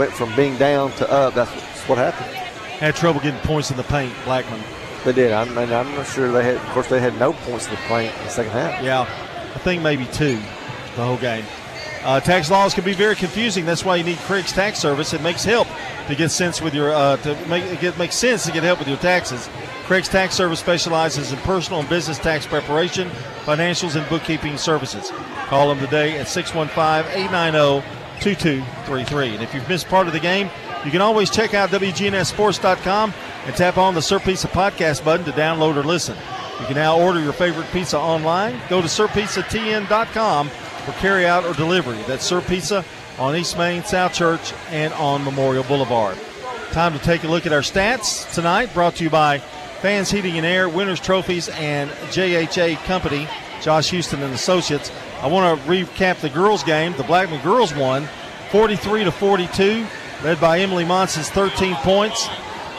went from being down to up, that's what happened. Had trouble getting points in the paint, Blackman. They did. I'm, I'm not sure they had. Of course, they had no points in the paint in the second half. Yeah, I think maybe two the whole game. Uh, tax laws can be very confusing. That's why you need Craig's Tax Service. It makes help to get sense with your uh, to make it get, make sense to get help with your taxes. Craig's Tax Service specializes in personal and business tax preparation, financials, and bookkeeping services. Call them today at 615-890-2233. And if you've missed part of the game, you can always check out WGNSSports.com and tap on the Sir Pizza podcast button to download or listen. You can now order your favorite pizza online. Go to SirPizzaTN.com for carryout or delivery. That's Sir Pizza on East Main, South Church, and on Memorial Boulevard. Time to take a look at our stats tonight, brought to you by Fans Heating and Air, Winners Trophies, and JHA Company, Josh Houston and Associates. I want to recap the girls' game. The Blackman girls won 43 to 42, led by Emily Monson's 13 points.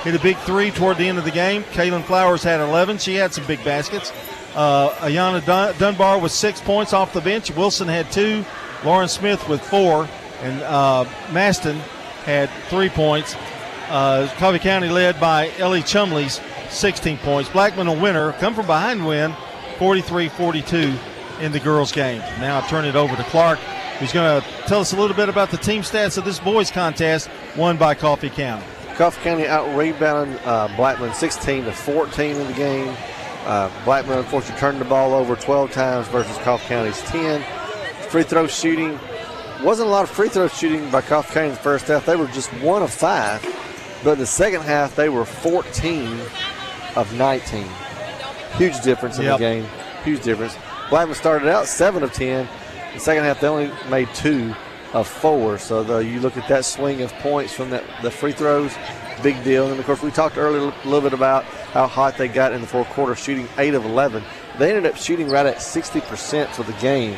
Hit a big three toward the end of the game. Kaylin Flowers had 11. She had some big baskets. Uh, Ayana Dun- Dunbar with six points off the bench. Wilson had two. Lauren Smith with four. And uh, Maston had three points. Uh, Coffee County led by Ellie Chumley's 16 points. Blackman a winner. Come from behind win 43 42 in the girls' game. Now I turn it over to Clark, who's going to tell us a little bit about the team stats of this boys' contest won by Coffee County. Coffee County out rebounding uh, Blackman 16 to 14 in the game. Uh, Blackman, unfortunately, turned the ball over 12 times versus Coffee County's 10. Free throw shooting wasn't a lot of free throw shooting by Coffee County in the first half. They were just one of five, but in the second half they were 14 of 19. Huge difference in Yep. the game. Huge difference. Blackman started out seven of 10. The second half they only made two of four. So the, you look at that swing of points from that the free throws, big deal. And of course we talked earlier a little bit about how hot they got in the fourth quarter, shooting eight of 11. They ended up shooting right at 60% for the game.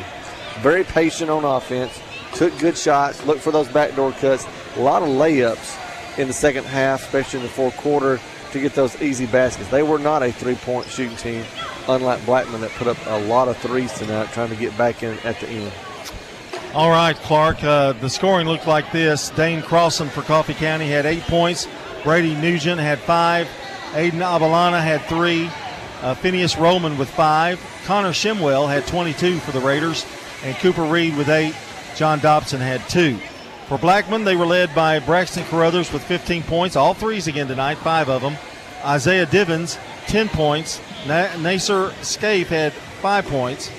Very patient on offense. Took good shots. Looked for those backdoor cuts. A lot of layups in the second half, especially in the fourth quarter, to get those easy baskets. They were not a three-point shooting team, unlike Blackman that put up a lot of threes tonight, trying to get back in at the end. All right, Clark. Uh, the scoring looked like this. Dane Crossland for Coffee County had eight points. Brady Nugent had five. Aiden Abalana had three. Uh, Phineas Roman with five. Connor Shimwell had 22 for the Raiders. And Cooper Reed with eight. John Dobson had two. For Blackman, they were led by Braxton Carruthers with 15 points. All threes again tonight, five of them. Isaiah Divins, 10 points. Na- Nasser Scaife had five points.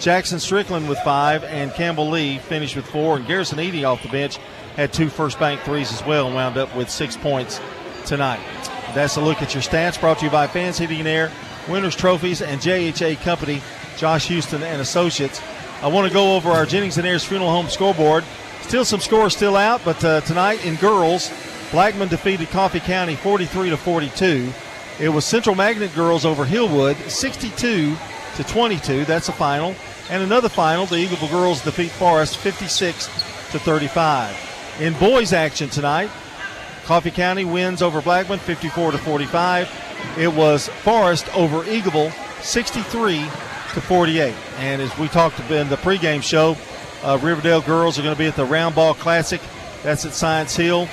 Jackson Strickland with five, and Campbell Lee finished with four. And Garrison Eady off the bench had two first bank threes as well and wound up with six points tonight. That's a look at your stats brought to you by Fans Heating and Air, Winners Trophies, and JHA Company, Josh Houston and Associates. I want to go over our Jennings and Ayers Funeral Home scoreboard. Still some scores still out, but uh, tonight in girls, Blackman defeated Coffee County 43 to 42. It was Central Magnet girls over Hillwood 62 to 22. That's a final. And another final, the Eagleville girls defeat Forrest 56 to 35. In boys action tonight, Coffee County wins over Blackman 54 to 45. it was Forrest over Eagleville 63 to 48. And as we talked in the pregame show, uh, Riverdale girls are going to be at the Round Ball Classic. That's at Science Hill.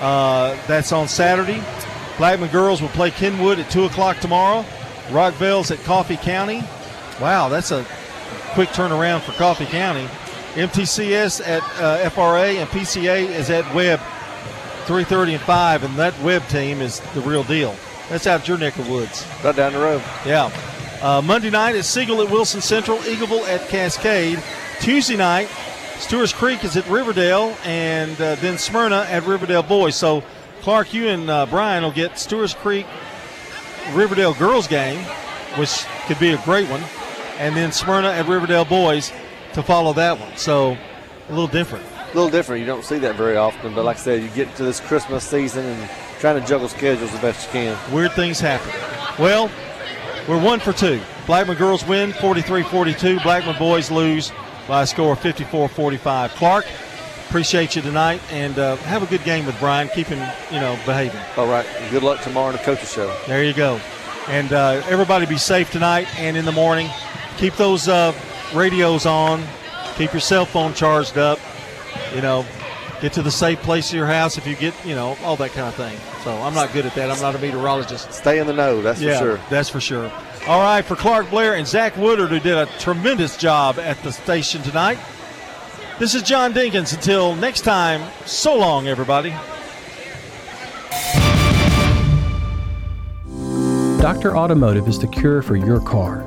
Uh, that's on Saturday. Blackman girls will play Kenwood at 2 o'clock tomorrow. Rockvale's at Coffee County. Wow, that's a quick turnaround for Coffee County. MTCS at uh, FRA and PCA is at Webb 3:30 and 5, and that Webb team is the real deal. That's out your neck of woods. Right down the road. Yeah. Uh, Monday night is Siegel at Wilson Central, Eagleville at Cascade. Tuesday night, Stewart's Creek is at Riverdale, and uh, then Smyrna at Riverdale Boys. So, Clark, you and uh, Brian will get Stewart's Creek Riverdale girls game, which could be a great one, and then Smyrna at Riverdale Boys to follow that one. So, a little different. A little different. You don't see that very often, but like I said, you get to this Christmas season and trying to juggle schedules the best you can. Weird things happen. Well, we're one for two. Blackman girls win 43 42. Blackman boys lose by a score of 54 45. Clark, appreciate you tonight and uh, have a good game with Brian. Keep him, you know, behaving. All right. Good luck tomorrow in the coaches show. There you go. And uh, everybody be safe tonight and in the morning. Keep those uh, radios on. Keep your cell phone charged up. You know, get to the safe place of your house if you get, you know, all that kind of thing. So I'm not good at that. I'm not a meteorologist. Stay in the know, that's yeah, for sure. That's for sure. All right, for Clark Blair and Zach Woodard, who did a tremendous job at the station tonight. This is John Dinkins. Until next time, so long, everybody. Dr. Automotive is the cure for your car.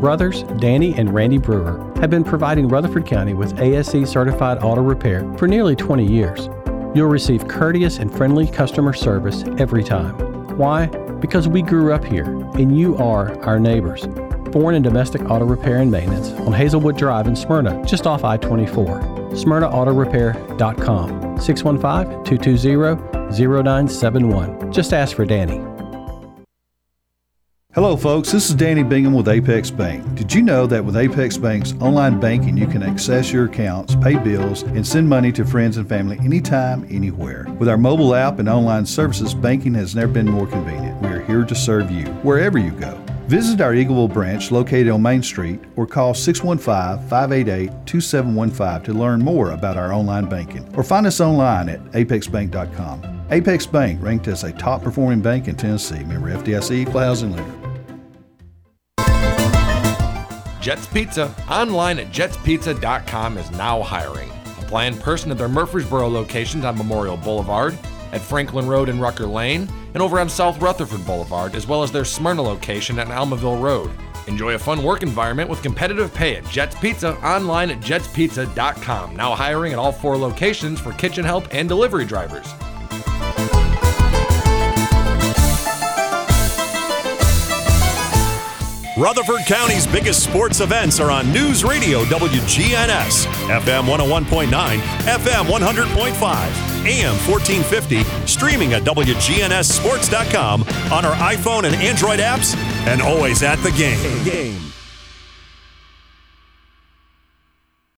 Brothers Danny and Randy Brewer have been providing Rutherford County with ASE certified auto repair for nearly 20 years. You'll receive courteous and friendly customer service every time. Why? Because we grew up here and you are our neighbors. Foreign and domestic auto repair and maintenance on Hazelwood Drive in Smyrna, just off I 24. SmyrnaAutorepair.com 615 220 0971. Just ask for Danny. Hello, folks. This is Danny Bingham with Apex Bank. Did you know that with Apex Bank's online banking, you can access your accounts, pay bills, and send money to friends and family anytime, anywhere? With our mobile app and online services, banking has never been more convenient. We are here to serve you wherever you go. Visit our Eagleville branch located on Main Street or call 615 588 2715 to learn more about our online banking or find us online at apexbank.com. Apex Bank, ranked as a top performing bank in Tennessee, member FDIC, housing lender. Jets Pizza, online at jetspizza.com, is now hiring. Apply in person at their Murfreesboro locations on Memorial Boulevard, at Franklin Road and Rucker Lane, and over on South Rutherford Boulevard, as well as their Smyrna location at Almaville Road. Enjoy a fun work environment with competitive pay at Jets Pizza, online at jetspizza.com. Now hiring at all four locations for kitchen help and delivery drivers. Rutherford County's biggest sports events are on News Radio WGNS, FM 101.9, FM 100.5, AM 1450, streaming at WGNSSports.com on our iPhone and Android apps, and always at the game. game.